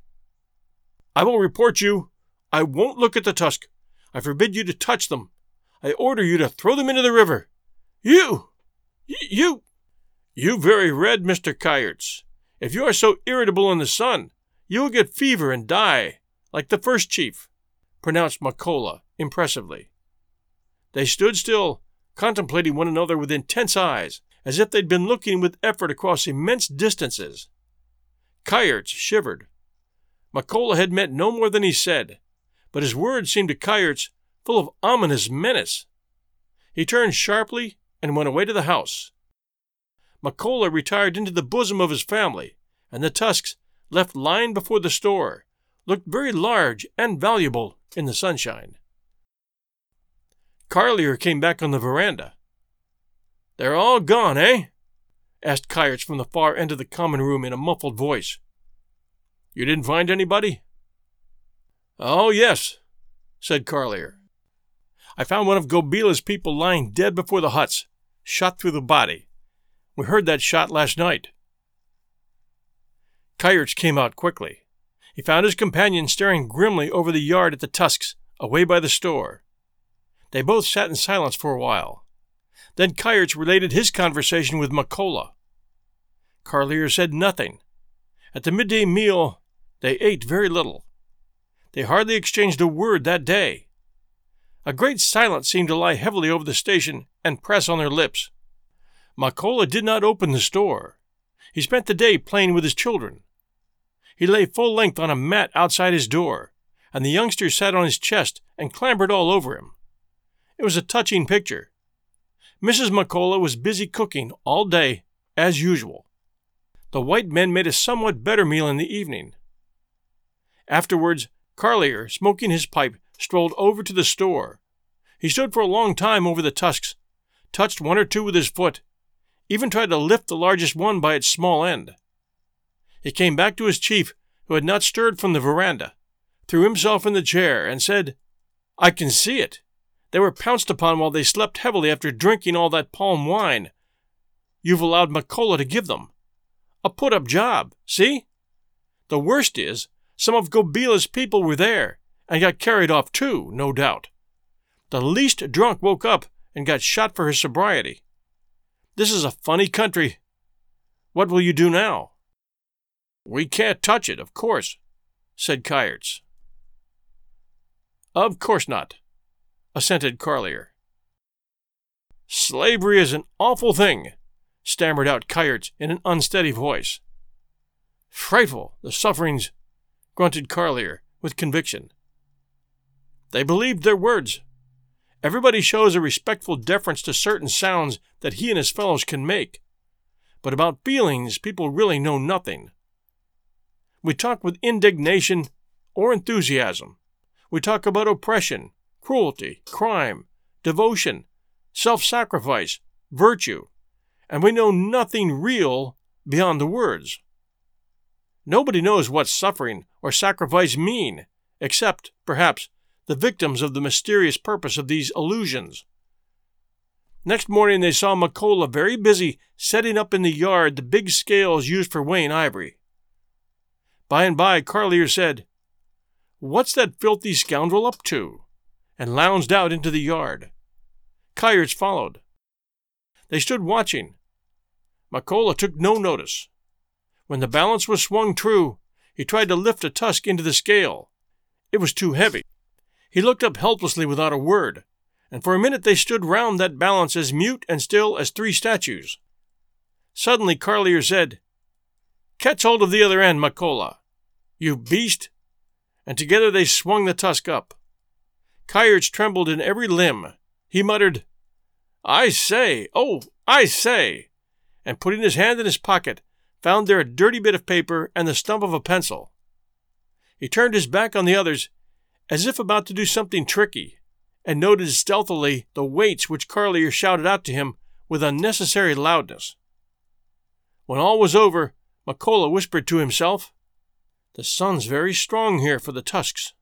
I will report you. I won't look at the tusk. I forbid you to touch them. I order you to throw them into the river. You! You! You very red, Mr. Kayerts. If you are so irritable in the sun, you will get fever and die, like the first chief, pronounced Makola impressively. They stood still, contemplating one another with intense eyes, as if they'd been looking with effort across immense distances. Kayerts shivered. Makola had meant no more than he said, but his words seemed to Kayerts full of ominous menace. He turned sharply and went away to the house. Makola retired into the bosom of his family, and the tusks, left lying before the store, looked very large and valuable in the sunshine. Carlier came back on the veranda. They're all gone, eh? asked Kayerts from the far end of the common room in a muffled voice. You didn't find anybody? Oh, yes, said Carlier. I found one of Gobila's people lying dead before the huts. shot through the body. We heard that shot last night. Kayerts came out quickly. He found his companion staring grimly over the yard at the tusks, away by the store. They both sat in silence for a while. Then Kayerts related his conversation with Makola. Carlier said nothing. At the midday meal, they ate very little. They hardly exchanged a word that day. A great silence seemed to lie heavily over the station and press on their lips. Makola did not open the store. He spent the day playing with his children. He lay full length on a mat outside his door, and the youngsters sat on his chest and clambered all over him. It was a touching picture. Mrs. Makola was busy cooking all day, as usual. The white men made a somewhat better meal in the evening. Afterwards, Carlier, smoking his pipe, strolled over to the store. He stood for a long time over the tusks, touched one or two with his foot, even tried to lift the largest one by its small end. He came back to his chief, who had not stirred from the veranda, threw himself in the chair, and said, I can see it. They were pounced upon while they slept heavily after drinking all that palm wine. You've allowed Makola to give them. A put up job, see? The worst is, some of Gobila's people were there and got carried off too, no doubt. The least drunk woke up and got shot for his sobriety. This is a funny country. What will you do now? We can't touch it, of course, said Kayerts. Of course not, assented Carlier. Slavery is an awful thing, stammered out Kayerts in an unsteady voice. Frightful, the sufferings, grunted Carlier with conviction. They believed their words. Everybody shows a respectful deference to certain sounds that he and his fellows can make. But about feelings, people really know nothing. We talk with indignation or enthusiasm. We talk about oppression, cruelty, crime, devotion, self sacrifice, virtue, and we know nothing real beyond the words. Nobody knows what suffering or sacrifice mean, except, perhaps, the victims of the mysterious purpose of these illusions. Next morning they saw Makola very busy setting up in the yard the big scales used for weighing ivory. By and by, Carlier said, What's that filthy scoundrel up to? And lounged out into the yard. Kayerts followed. They stood watching. Makola took no notice. When the balance was swung true, he tried to lift a tusk into the scale. It was too heavy. He looked up helplessly without a word, and for a minute they stood round that balance as mute and still as three statues. Suddenly Carlier said, Catch hold of the other end, Makola. You beast! And together they swung the tusk up. Kayerts trembled in every limb. He muttered, I say, oh, I say, and putting his hand in his pocket, found there a dirty bit of paper and the stump of a pencil. He turned his back on the others, as if about to do something tricky, and noted stealthily the weights which Carlier shouted out to him with unnecessary loudness. When all was over, Makola whispered to himself, the sun's very strong here for the tusks.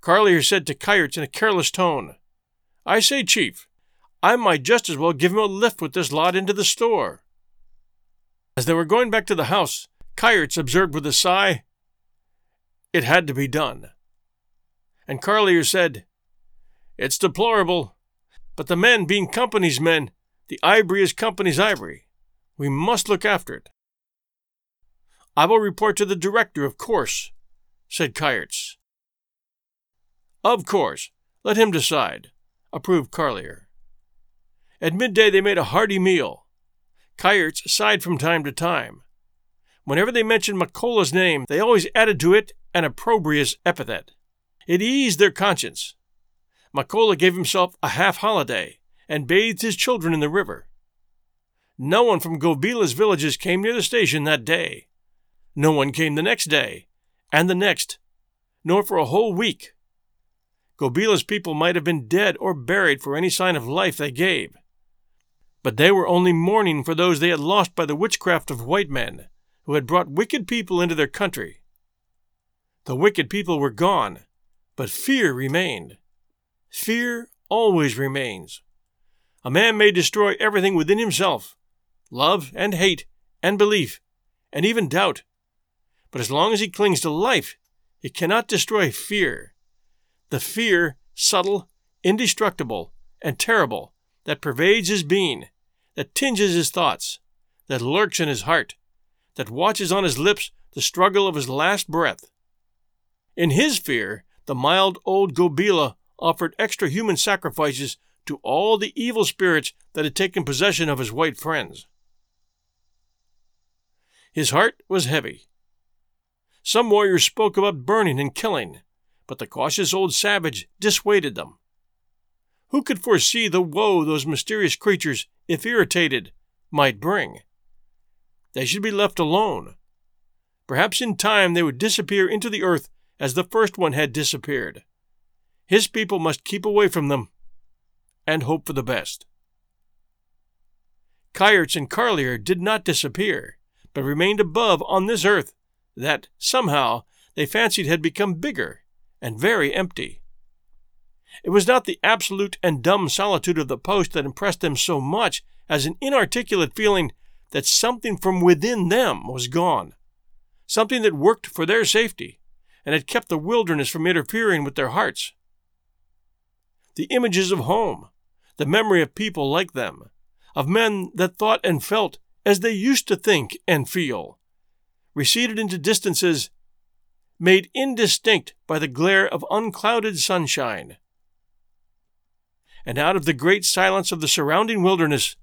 Carlier said to Kayerts in a careless tone, I say, Chief, I might just as well give him a lift with this lot into the store. As they were going back to the house, Kayerts observed with a sigh, It had to be done. And Carlier said, It's deplorable, but the men being company's men, the ivory is company's ivory. We must look after it. I will report to the director, of course, said Kayerts. Of course. Let him decide, approved Carlier. At midday they made a hearty meal. Kayerts sighed from time to time. Whenever they mentioned Makola's name, they always added to it an opprobrious epithet. It eased their conscience. Makola gave himself a half holiday and bathed his children in the river. No one from Gobila's villages came near the station that day. No one came the next day, and the next, nor for a whole week. Gobila's people might have been dead or buried for any sign of life they gave. But they were only mourning for those they had lost by the witchcraft of white men, who had brought wicked people into their country. The wicked people were gone, but fear remained. Fear always remains. A man may destroy everything within himself love and hate and belief and even doubt. But as long as he clings to life, he cannot destroy fear. The fear, subtle, indestructible, and terrible, that pervades his being, that tinges his thoughts, that lurks in his heart, that watches on his lips the struggle of his last breath. In his fear, the mild old Gobila offered extra human sacrifices to all the evil spirits that had taken possession of his white friends. His heart was heavy. Some warriors spoke about burning and killing, but the cautious old savage dissuaded them. Who could foresee the woe those mysterious creatures, if irritated, might bring? They should be left alone. Perhaps in time they would disappear into the earth as the first one had disappeared. His people must keep away from them and hope for the best. Kayerts and Carlier did not disappear, but remained above on this earth that, somehow, they fancied had become bigger and very empty. It was not the absolute and dumb solitude of the post that impressed them so much as an inarticulate feeling that something from within them was gone, something that worked for their safety and had kept the wilderness from interfering with their hearts the images of home, the memory of people like them, of men that thought and felt as they used to think and feel, receded into distances made indistinct by the glare of unclouded sunshine. And out of the great silence of the surrounding wilderness,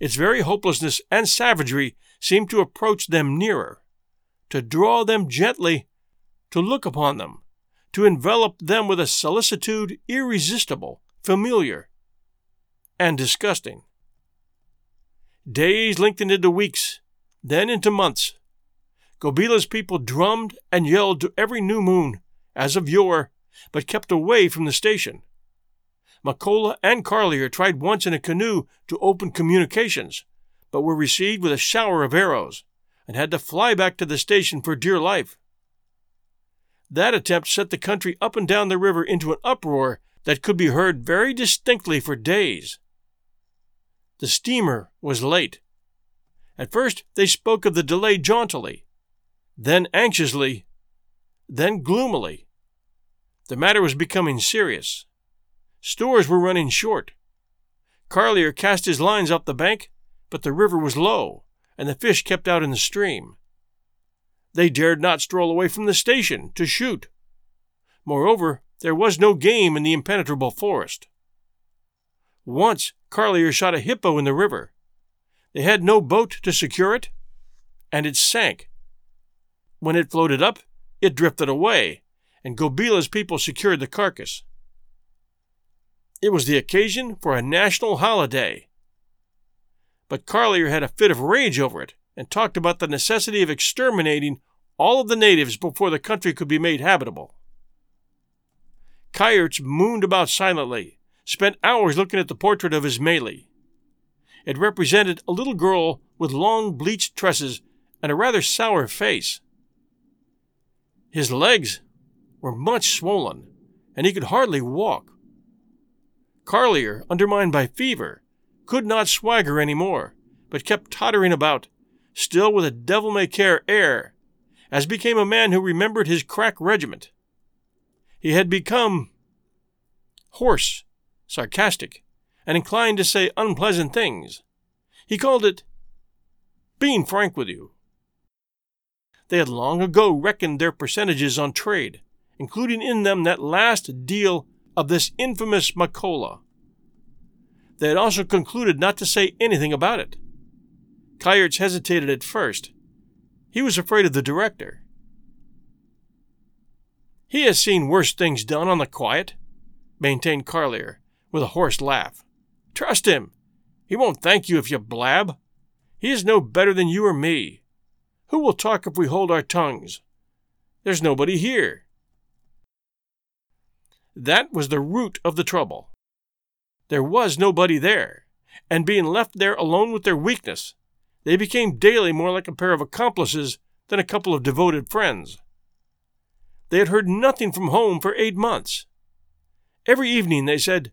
its very hopelessness and savagery seemed to approach them nearer, to draw them gently, to look upon them, to envelop them with a solicitude irresistible, familiar, and disgusting. Days lengthened into weeks, then into months. Gobila's people drummed and yelled to every new moon, as of yore, but kept away from the station. Makola and Carlier tried once in a canoe to open communications, but were received with a shower of arrows, and had to fly back to the station for dear life. That attempt set the country up and down the river into an uproar that could be heard very distinctly for days. The steamer was late. At first, they spoke of the delay jauntily, then anxiously, then gloomily. The matter was becoming serious. Stores were running short. Carlier cast his lines up the bank, but the river was low, and the fish kept out in the stream. They dared not stroll away from the station to shoot. Moreover, there was no game in the impenetrable forest. Once Carlier shot a hippo in the river. They had no boat to secure it, and it sank. When it floated up, it drifted away, and Gobila's people secured the carcass. It was the occasion for a national holiday. But Carlier had a fit of rage over it and talked about the necessity of exterminating all of the natives before the country could be made habitable. Kayerts mooned about silently, spent hours looking at the portrait of his Melie. It represented a little girl with long bleached tresses and a rather sour face. His legs were much swollen, and he could hardly walk. Carlier, undermined by fever, could not swagger any more, but kept tottering about, still with a devil may care air, as became a man who remembered his crack regiment. He had become hoarse, sarcastic, and inclined to say unpleasant things. He called it being frank with you. They had long ago reckoned their percentages on trade, including in them that last deal of this infamous Makola. They had also concluded not to say anything about it. Kayerts hesitated at first. He was afraid of the director. He has seen worse things done on the quiet, maintained Carlier, with a hoarse laugh. Trust him. He won't thank you if you blab. He is no better than you or me. Who will talk if we hold our tongues? There's nobody here. That was the root of the trouble. There was nobody there, and being left there alone with their weakness, they became daily more like a pair of accomplices than a couple of devoted friends. They had heard nothing from home for eight months. Every evening they said,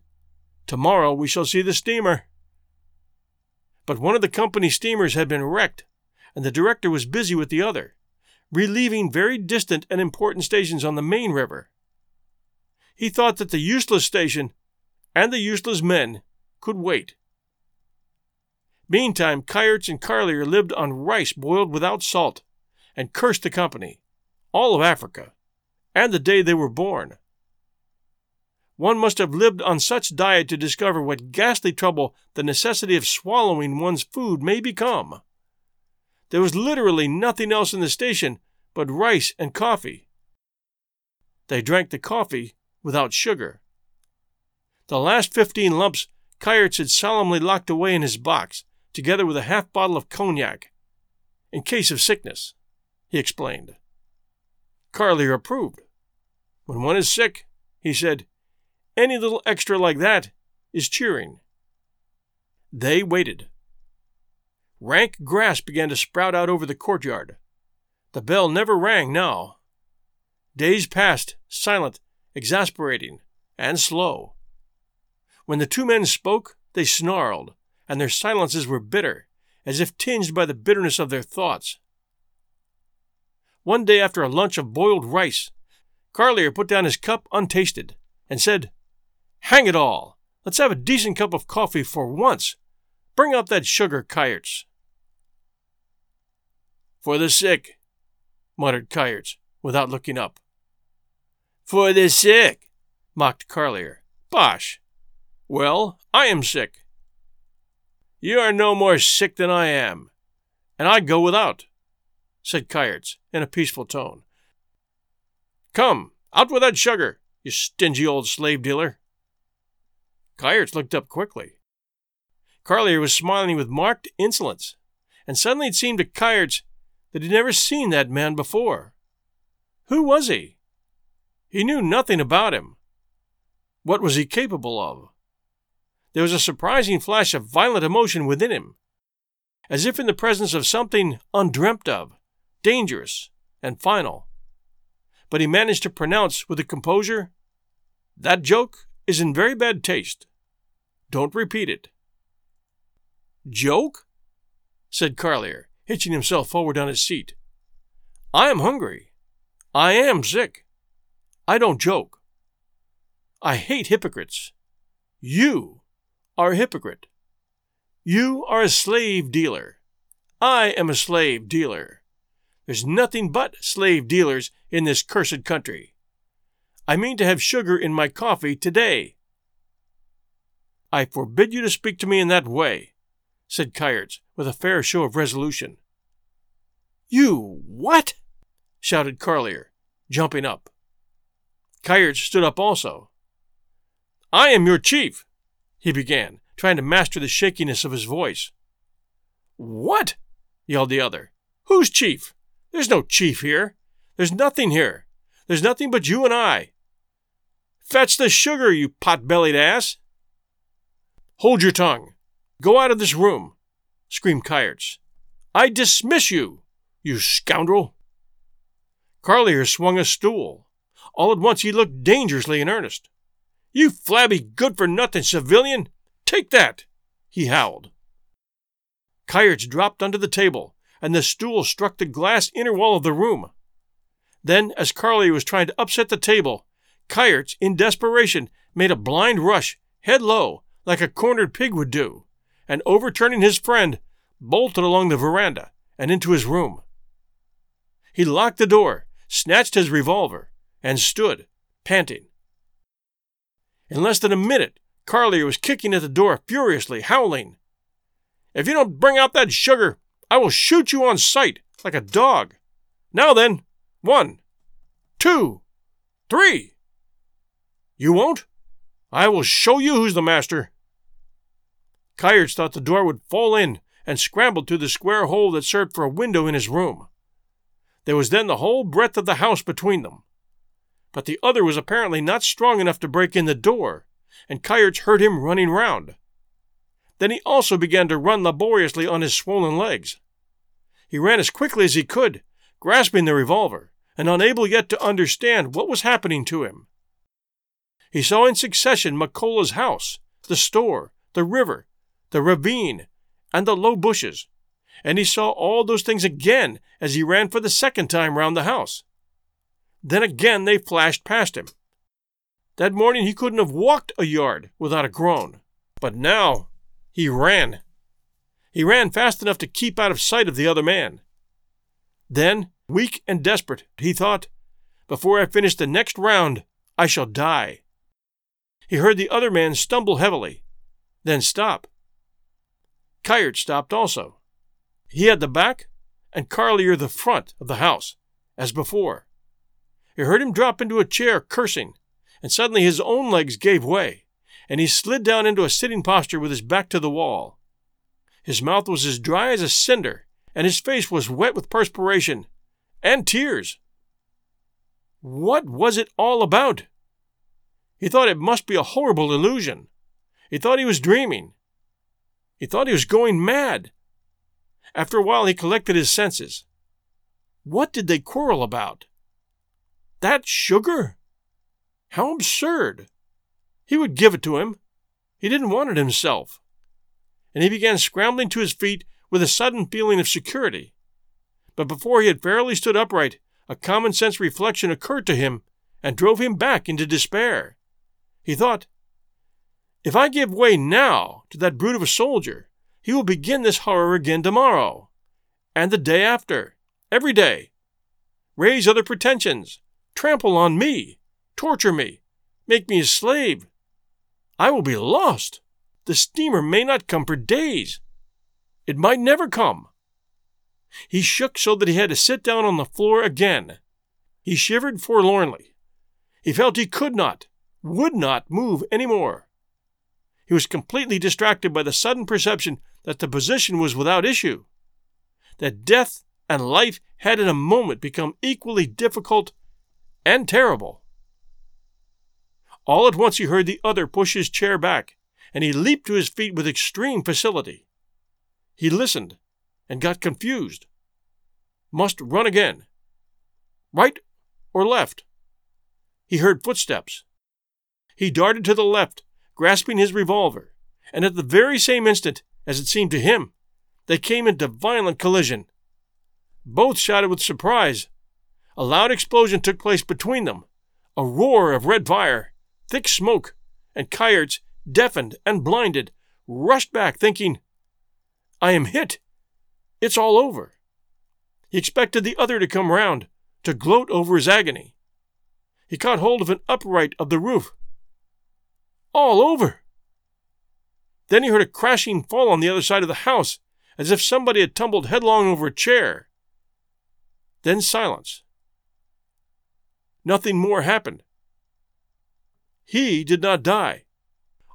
Tomorrow we shall see the steamer. But one of the company steamers had been wrecked, and the director was busy with the other, relieving very distant and important stations on the main river. He thought that the useless station and the useless men could wait. Meantime, Kayerts and Carlier lived on rice boiled without salt, and cursed the company, all of Africa, and the day they were born. One must have lived on such diet to discover what ghastly trouble the necessity of swallowing one's food may become. There was literally nothing else in the station but rice and coffee. They drank the coffee without sugar. The last fifteen lumps Kayerts had solemnly locked away in his box, together with a half bottle of cognac, in case of sickness, he explained. Carlier approved. When one is sick, he said, any little extra like that is cheering. They waited. Rank grass began to sprout out over the courtyard. The bell never rang now. Days passed, silent, exasperating, and slow. When the two men spoke, they snarled, and their silences were bitter, as if tinged by the bitterness of their thoughts. One day after a lunch of boiled rice, Carlier put down his cup untasted and said, Hang it all! Let's have a decent cup of coffee for once. Bring out that sugar, Kayerts. For the sick, muttered Kayerts, without looking up. For the sick, mocked Carlier. Bosh! Well, I am sick. You are no more sick than I am, and I go without, said Kayerts in a peaceful tone. Come, out with that sugar, you stingy old slave dealer. Kayerts looked up quickly. Carlier was smiling with marked insolence, and suddenly it seemed to Kayerts that he'd never seen that man before. Who was he? He knew nothing about him. What was he capable of? There was a surprising flash of violent emotion within him, as if in the presence of something undreamt of, dangerous, and final. But he managed to pronounce with a composure, That joke is in very bad taste. Don't repeat it. Joke? said Carlier, hitching himself forward on his seat. I am hungry. I am sick. I don't joke. I hate hypocrites. You are a hypocrite. You are a slave dealer. I am a slave dealer. There's nothing but slave dealers in this cursed country. I mean to have sugar in my coffee today. I forbid you to speak to me in that way, said Kayerts with a fair show of resolution. You what? shouted Carlier, jumping up. Kayerts stood up also. I am your chief, he began, trying to master the shakiness of his voice. What? yelled the other. Who's chief? There's no chief here. There's nothing here. There's nothing but you and I. Fetch the sugar, you pot bellied ass! Hold your tongue. Go out of this room, screamed Kayerts. I dismiss you, you scoundrel. Carlier swung a stool. All at once he looked dangerously in earnest. You flabby, good for nothing civilian! Take that! he howled. Kayerts dropped under the table, and the stool struck the glass inner wall of the room. Then, as Carlier was trying to upset the table, Kayerts, in desperation, made a blind rush, head low, like a cornered pig would do, and overturning his friend, bolted along the veranda and into his room. He locked the door, snatched his revolver, and stood, panting. In less than a minute, Carlier was kicking at the door furiously, howling. If you don't bring out that sugar, I will shoot you on sight, like a dog. Now then, one, two, three. You won't? I will show you who's the master. Kayerts thought the door would fall in and scrambled through the square hole that served for a window in his room. There was then the whole breadth of the house between them. But the other was apparently not strong enough to break in the door, and Kayerts heard him running round. Then he also began to run laboriously on his swollen legs. He ran as quickly as he could, grasping the revolver, and unable yet to understand what was happening to him. He saw in succession Makola's house, the store, the river, the ravine, and the low bushes, and he saw all those things again as he ran for the second time round the house. Then again they flashed past him. That morning he couldn't have walked a yard without a groan, but now he ran. He ran fast enough to keep out of sight of the other man. Then, weak and desperate, he thought, Before I finish the next round, I shall die. He heard the other man stumble heavily, then stop. Kayerts stopped also. He had the back and Carlier the front of the house, as before. He heard him drop into a chair, cursing, and suddenly his own legs gave way, and he slid down into a sitting posture with his back to the wall. His mouth was as dry as a cinder, and his face was wet with perspiration and tears. What was it all about? He thought it must be a horrible illusion. He thought he was dreaming. He thought he was going mad. After a while, he collected his senses. What did they quarrel about? That sugar? How absurd! He would give it to him. He didn't want it himself. And he began scrambling to his feet with a sudden feeling of security. But before he had fairly stood upright, a common sense reflection occurred to him and drove him back into despair. He thought, If I give way now to that brute of a soldier, he will begin this horror again tomorrow, and the day after, every day. Raise other pretensions, trample on me, torture me, make me a slave. I will be lost. The steamer may not come for days. It might never come. He shook so that he had to sit down on the floor again. He shivered forlornly. He felt he could not, would not move any more. He was completely distracted by the sudden perception that the position was without issue, that death and life had in a moment become equally difficult and terrible. All at once he heard the other push his chair back, and he leaped to his feet with extreme facility. He listened and got confused. Must run again. Right or left? He heard footsteps. He darted to the left, grasping his revolver, and at the very same instant, as it seemed to him, they came into violent collision. Both shouted with surprise. A loud explosion took place between them, a roar of red fire, thick smoke, and Kayerts, deafened and blinded, rushed back, thinking, I am hit. It's all over. He expected the other to come round, to gloat over his agony. He caught hold of an upright of the roof. All over! Then he heard a crashing fall on the other side of the house, as if somebody had tumbled headlong over a chair. Then silence. Nothing more happened. He did not die.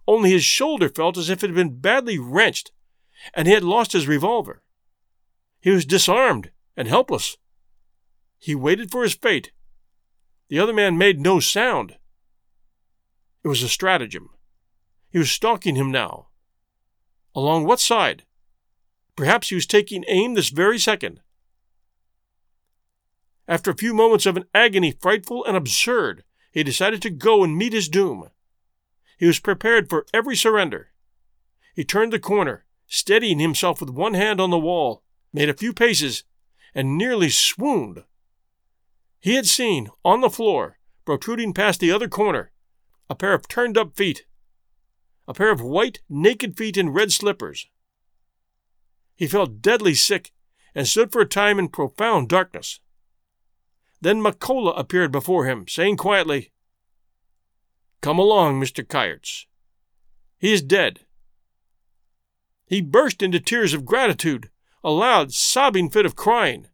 Only his shoulder felt as if it had been badly wrenched, and he had lost his revolver. He was disarmed and helpless. He waited for his fate. The other man made no sound. It was a stratagem. He was stalking him now. Along what side? Perhaps he was taking aim this very second. After a few moments of an agony frightful and absurd, he decided to go and meet his doom. He was prepared for every surrender. He turned the corner, steadying himself with one hand on the wall, made a few paces, and nearly swooned. He had seen, on the floor, protruding past the other corner, a pair of turned up feet, a pair of white, naked feet in red slippers. He felt deadly sick and stood for a time in profound darkness. Then Makola appeared before him, saying quietly, Come along, Mr. Kayerts. He is dead. He burst into tears of gratitude, a loud, sobbing fit of crying.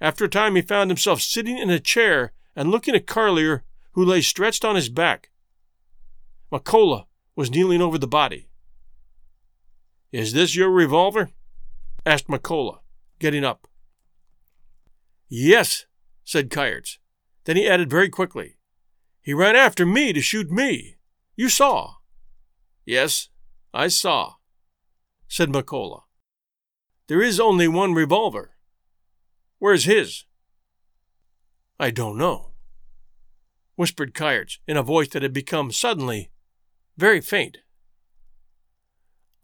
After a time, he found himself sitting in a chair and looking at Carlier, who lay stretched on his back. Makola was kneeling over the body. Is this your revolver? asked Makola, getting up. Yes, said Kayerts. Then he added very quickly, He ran after me to shoot me. You saw. Yes, I saw, said Makola. There is only one revolver. Where's his? I don't know, whispered Kayerts in a voice that had become suddenly very faint.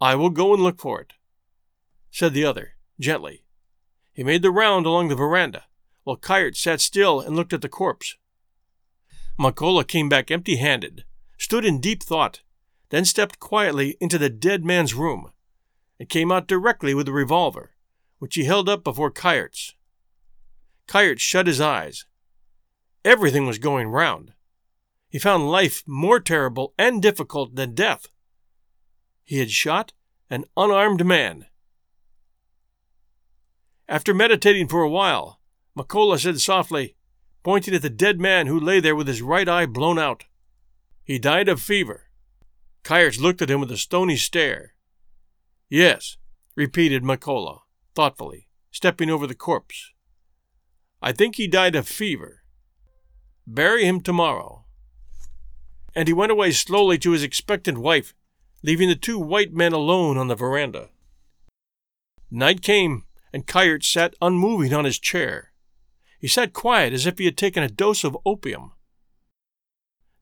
I will go and look for it. said the other, gently. He made the round along the veranda, while Kayerts sat still and looked at the corpse. Makola came back empty handed, stood in deep thought, then stepped quietly into the dead man's room, and came out directly with a revolver, which he held up before Kayerts. Kayert shut his eyes. Everything was going round. He found life more terrible and difficult than death. He had shot an unarmed man. After meditating for a while, Makola said softly, pointing at the dead man who lay there with his right eye blown out. He died of fever. Kayerts looked at him with a stony stare. Yes, repeated Makola, thoughtfully, stepping over the corpse. I think he died of fever. Bury him tomorrow. And he went away slowly to his expectant wife, leaving the two white men alone on the veranda. Night came, and Kayerts sat unmoving on his chair. He sat quiet as if he had taken a dose of opium.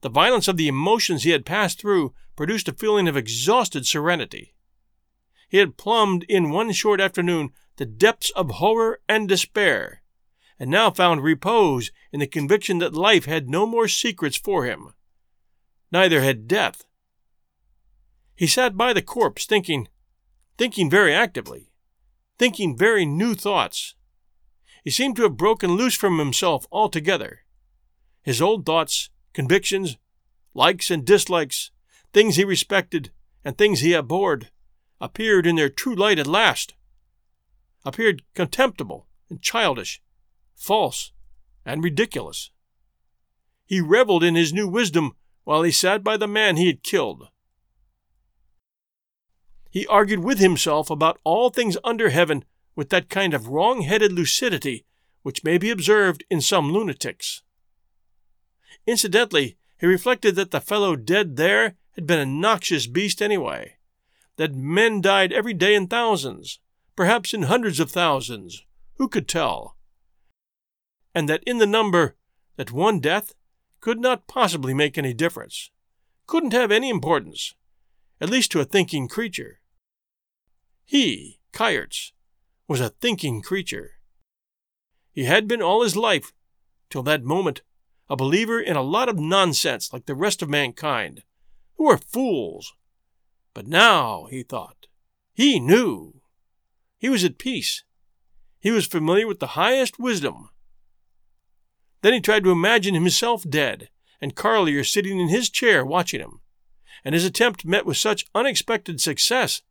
The violence of the emotions he had passed through produced a feeling of exhausted serenity. He had plumbed in one short afternoon the depths of horror and despair, and now found repose in the conviction that life had no more secrets for him. Neither had death. He sat by the corpse thinking, thinking very actively, thinking very new thoughts. He seemed to have broken loose from himself altogether. His old thoughts convictions, likes and dislikes, things he respected and things he abhorred, appeared in their true light at last, appeared contemptible and childish, false and ridiculous. He reveled in his new wisdom while he sat by the man he had killed. He argued with himself about all things under heaven with that kind of wrong headed lucidity which may be observed in some lunatics. Incidentally, he reflected that the fellow dead there had been a noxious beast anyway, that men died every day in thousands, perhaps in hundreds of thousands, who could tell? And that in the number, that one death could not possibly make any difference, couldn't have any importance, at least to a thinking creature. He, Kayerts, was a thinking creature. He had been all his life, till that moment a believer in a lot of nonsense like the rest of mankind, who are fools. But now, he thought, he knew. He was at peace. He was familiar with the highest wisdom. Then he tried to imagine himself dead, and Carlier sitting in his chair watching him, and his attempt met with such unexpected success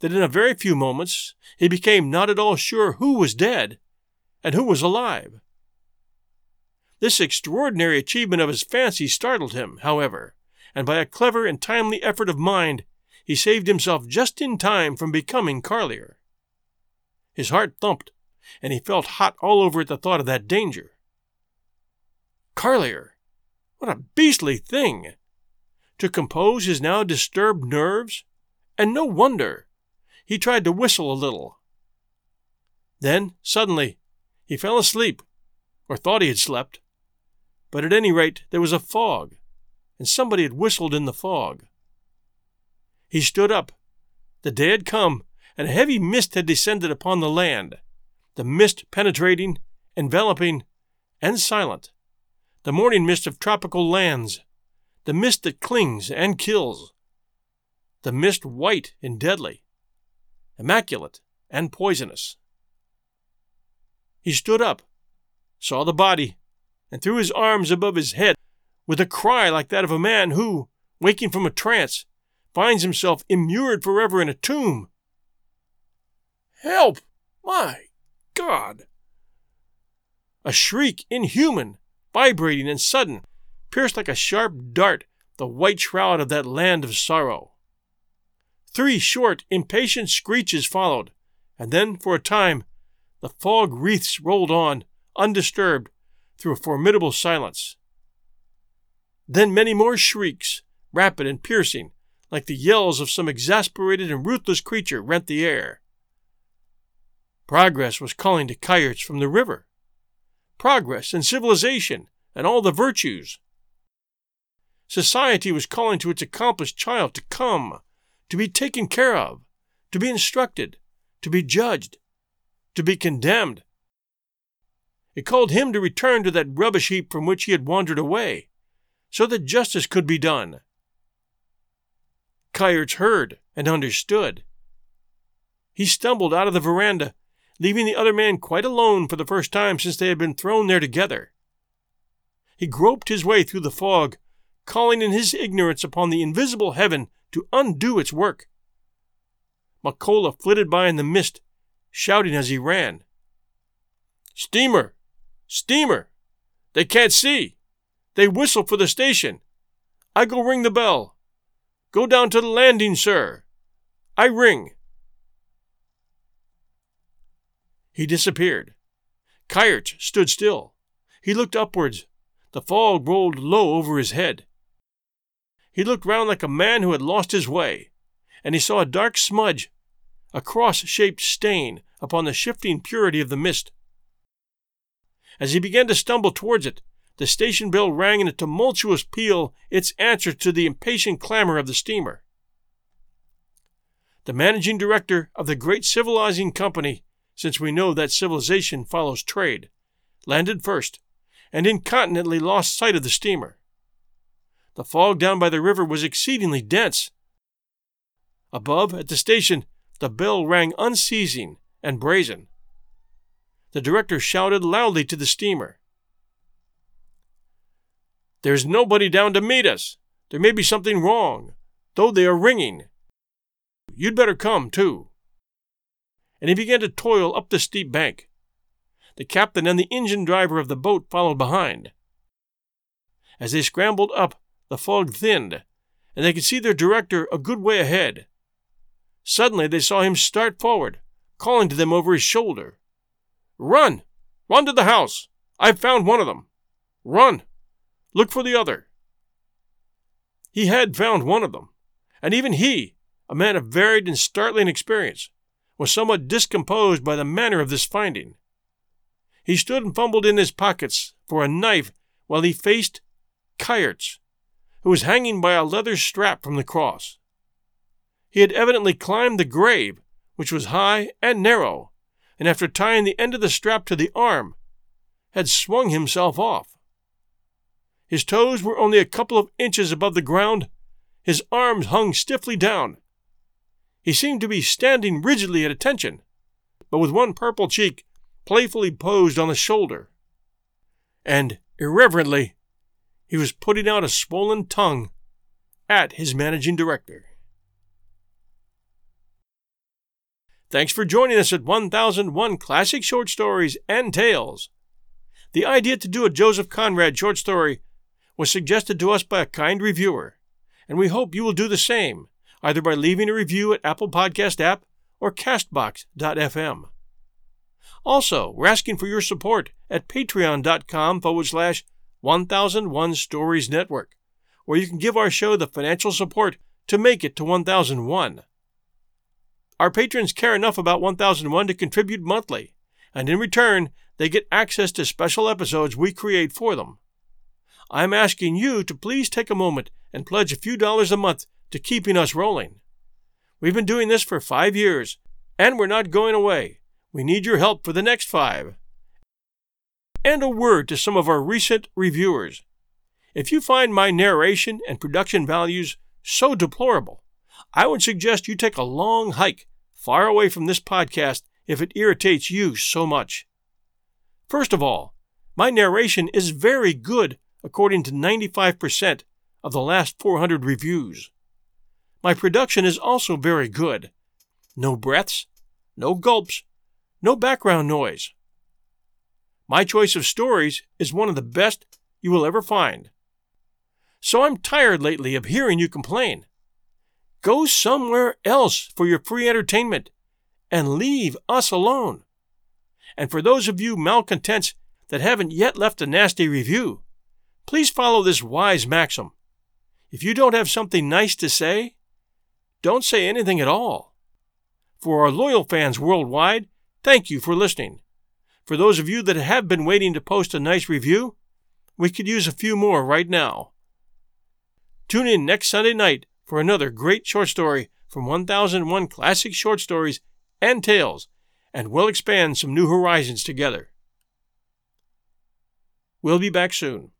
that in a very few moments he became not at all sure who was dead and who was alive. This extraordinary achievement of his fancy startled him, however, and by a clever and timely effort of mind, he saved himself just in time from becoming Carlier. His heart thumped, and he felt hot all over at the thought of that danger. Carlier! What a beastly thing! To compose his now disturbed nerves? And no wonder! He tried to whistle a little. Then, suddenly, he fell asleep, or thought he had slept, but at any rate there was a fog, and somebody had whistled in the fog. He stood up. The day had come, and a heavy mist had descended upon the land, the mist penetrating, enveloping, and silent, the morning mist of tropical lands, the mist that clings and kills, the mist white and deadly, immaculate and poisonous. He stood up, saw the body, and threw his arms above his head with a cry like that of a man who, waking from a trance, finds himself immured forever in a tomb. Help! My God! A shriek inhuman, vibrating and sudden, pierced like a sharp dart the white shroud of that land of sorrow. Three short, impatient screeches followed, and then, for a time, the fog wreaths rolled on, undisturbed, through a formidable silence. Then many more shrieks, rapid and piercing, like the yells of some exasperated and ruthless creature, rent the air. Progress was calling to Kayerts from the river. Progress and civilization and all the virtues. Society was calling to its accomplished child to come, to be taken care of, to be instructed, to be judged, to be condemned. It called him to return to that rubbish heap from which he had wandered away, so that justice could be done. Kayerts heard and understood. He stumbled out of the veranda, leaving the other man quite alone for the first time since they had been thrown there together. He groped his way through the fog, calling in his ignorance upon the invisible heaven to undo its work. Makola flitted by in the mist, shouting as he ran. Steamer! Steamer! They can't see! They whistle for the station! I go ring the bell! Go down to the landing, sir! I ring! He disappeared. Kayerts stood still. He looked upwards, the fog rolled low over his head. He looked round like a man who had lost his way, and he saw a dark smudge, a cross shaped stain upon the shifting purity of the mist. As he began to stumble towards it, the station bell rang in a tumultuous peal its answer to the impatient clamor of the steamer. The managing director of the great civilizing company, since we know that civilization follows trade, landed first and incontinently lost sight of the steamer. The fog down by the river was exceedingly dense. Above, at the station, the bell rang unceasing and brazen. The director shouted loudly to the steamer. There's nobody down to meet us. There may be something wrong, though they are ringing. You'd better come, too. And he began to toil up the steep bank. The captain and the engine driver of the boat followed behind. As they scrambled up, the fog thinned, and they could see their director a good way ahead. Suddenly they saw him start forward, calling to them over his shoulder. Run! Run to the house! I've found one of them! Run! Look for the other! He had found one of them, and even he, a man of varied and startling experience, was somewhat discomposed by the manner of this finding. He stood and fumbled in his pockets for a knife while he faced Kayerts, who was hanging by a leather strap from the cross. He had evidently climbed the grave, which was high and narrow, and after tying the end of the strap to the arm, had swung himself off. His toes were only a couple of inches above the ground, his arms hung stiffly down. He seemed to be standing rigidly at attention, but with one purple cheek playfully posed on the shoulder. And, irreverently, he was putting out a swollen tongue at his managing director. Thanks for joining us at 1001 Classic Short Stories and Tales. The idea to do a Joseph Conrad short story was suggested to us by a kind reviewer, and we hope you will do the same, either by leaving a review at Apple Podcast app or Castbox.fm. Also, we're asking for your support at patreon.com forward slash 1001 Stories Network, where you can give our show the financial support to make it to 1001. Our patrons care enough about 1001 to contribute monthly, and in return, they get access to special episodes we create for them. I'm asking you to please take a moment and pledge a few dollars a month to keeping us rolling. We've been doing this for five years, and we're not going away. We need your help for the next five. And a word to some of our recent reviewers. If you find my narration and production values so deplorable, I would suggest you take a long hike far away from this podcast if it irritates you so much. First of all, my narration is very good according to 95% of the last 400 reviews. My production is also very good. No breaths, no gulps, no background noise. My choice of stories is one of the best you will ever find. So I'm tired lately of hearing you complain. Go somewhere else for your free entertainment and leave us alone. And for those of you malcontents that haven't yet left a nasty review, please follow this wise maxim. If you don't have something nice to say, don't say anything at all. For our loyal fans worldwide, Thank you for listening. For those of you that have been waiting to post a nice review, we could use a few more right now. Tune in next Sunday night for another great short story from 1001 Classic Short Stories and tales, and we'll expand some new horizons together. We'll be back soon.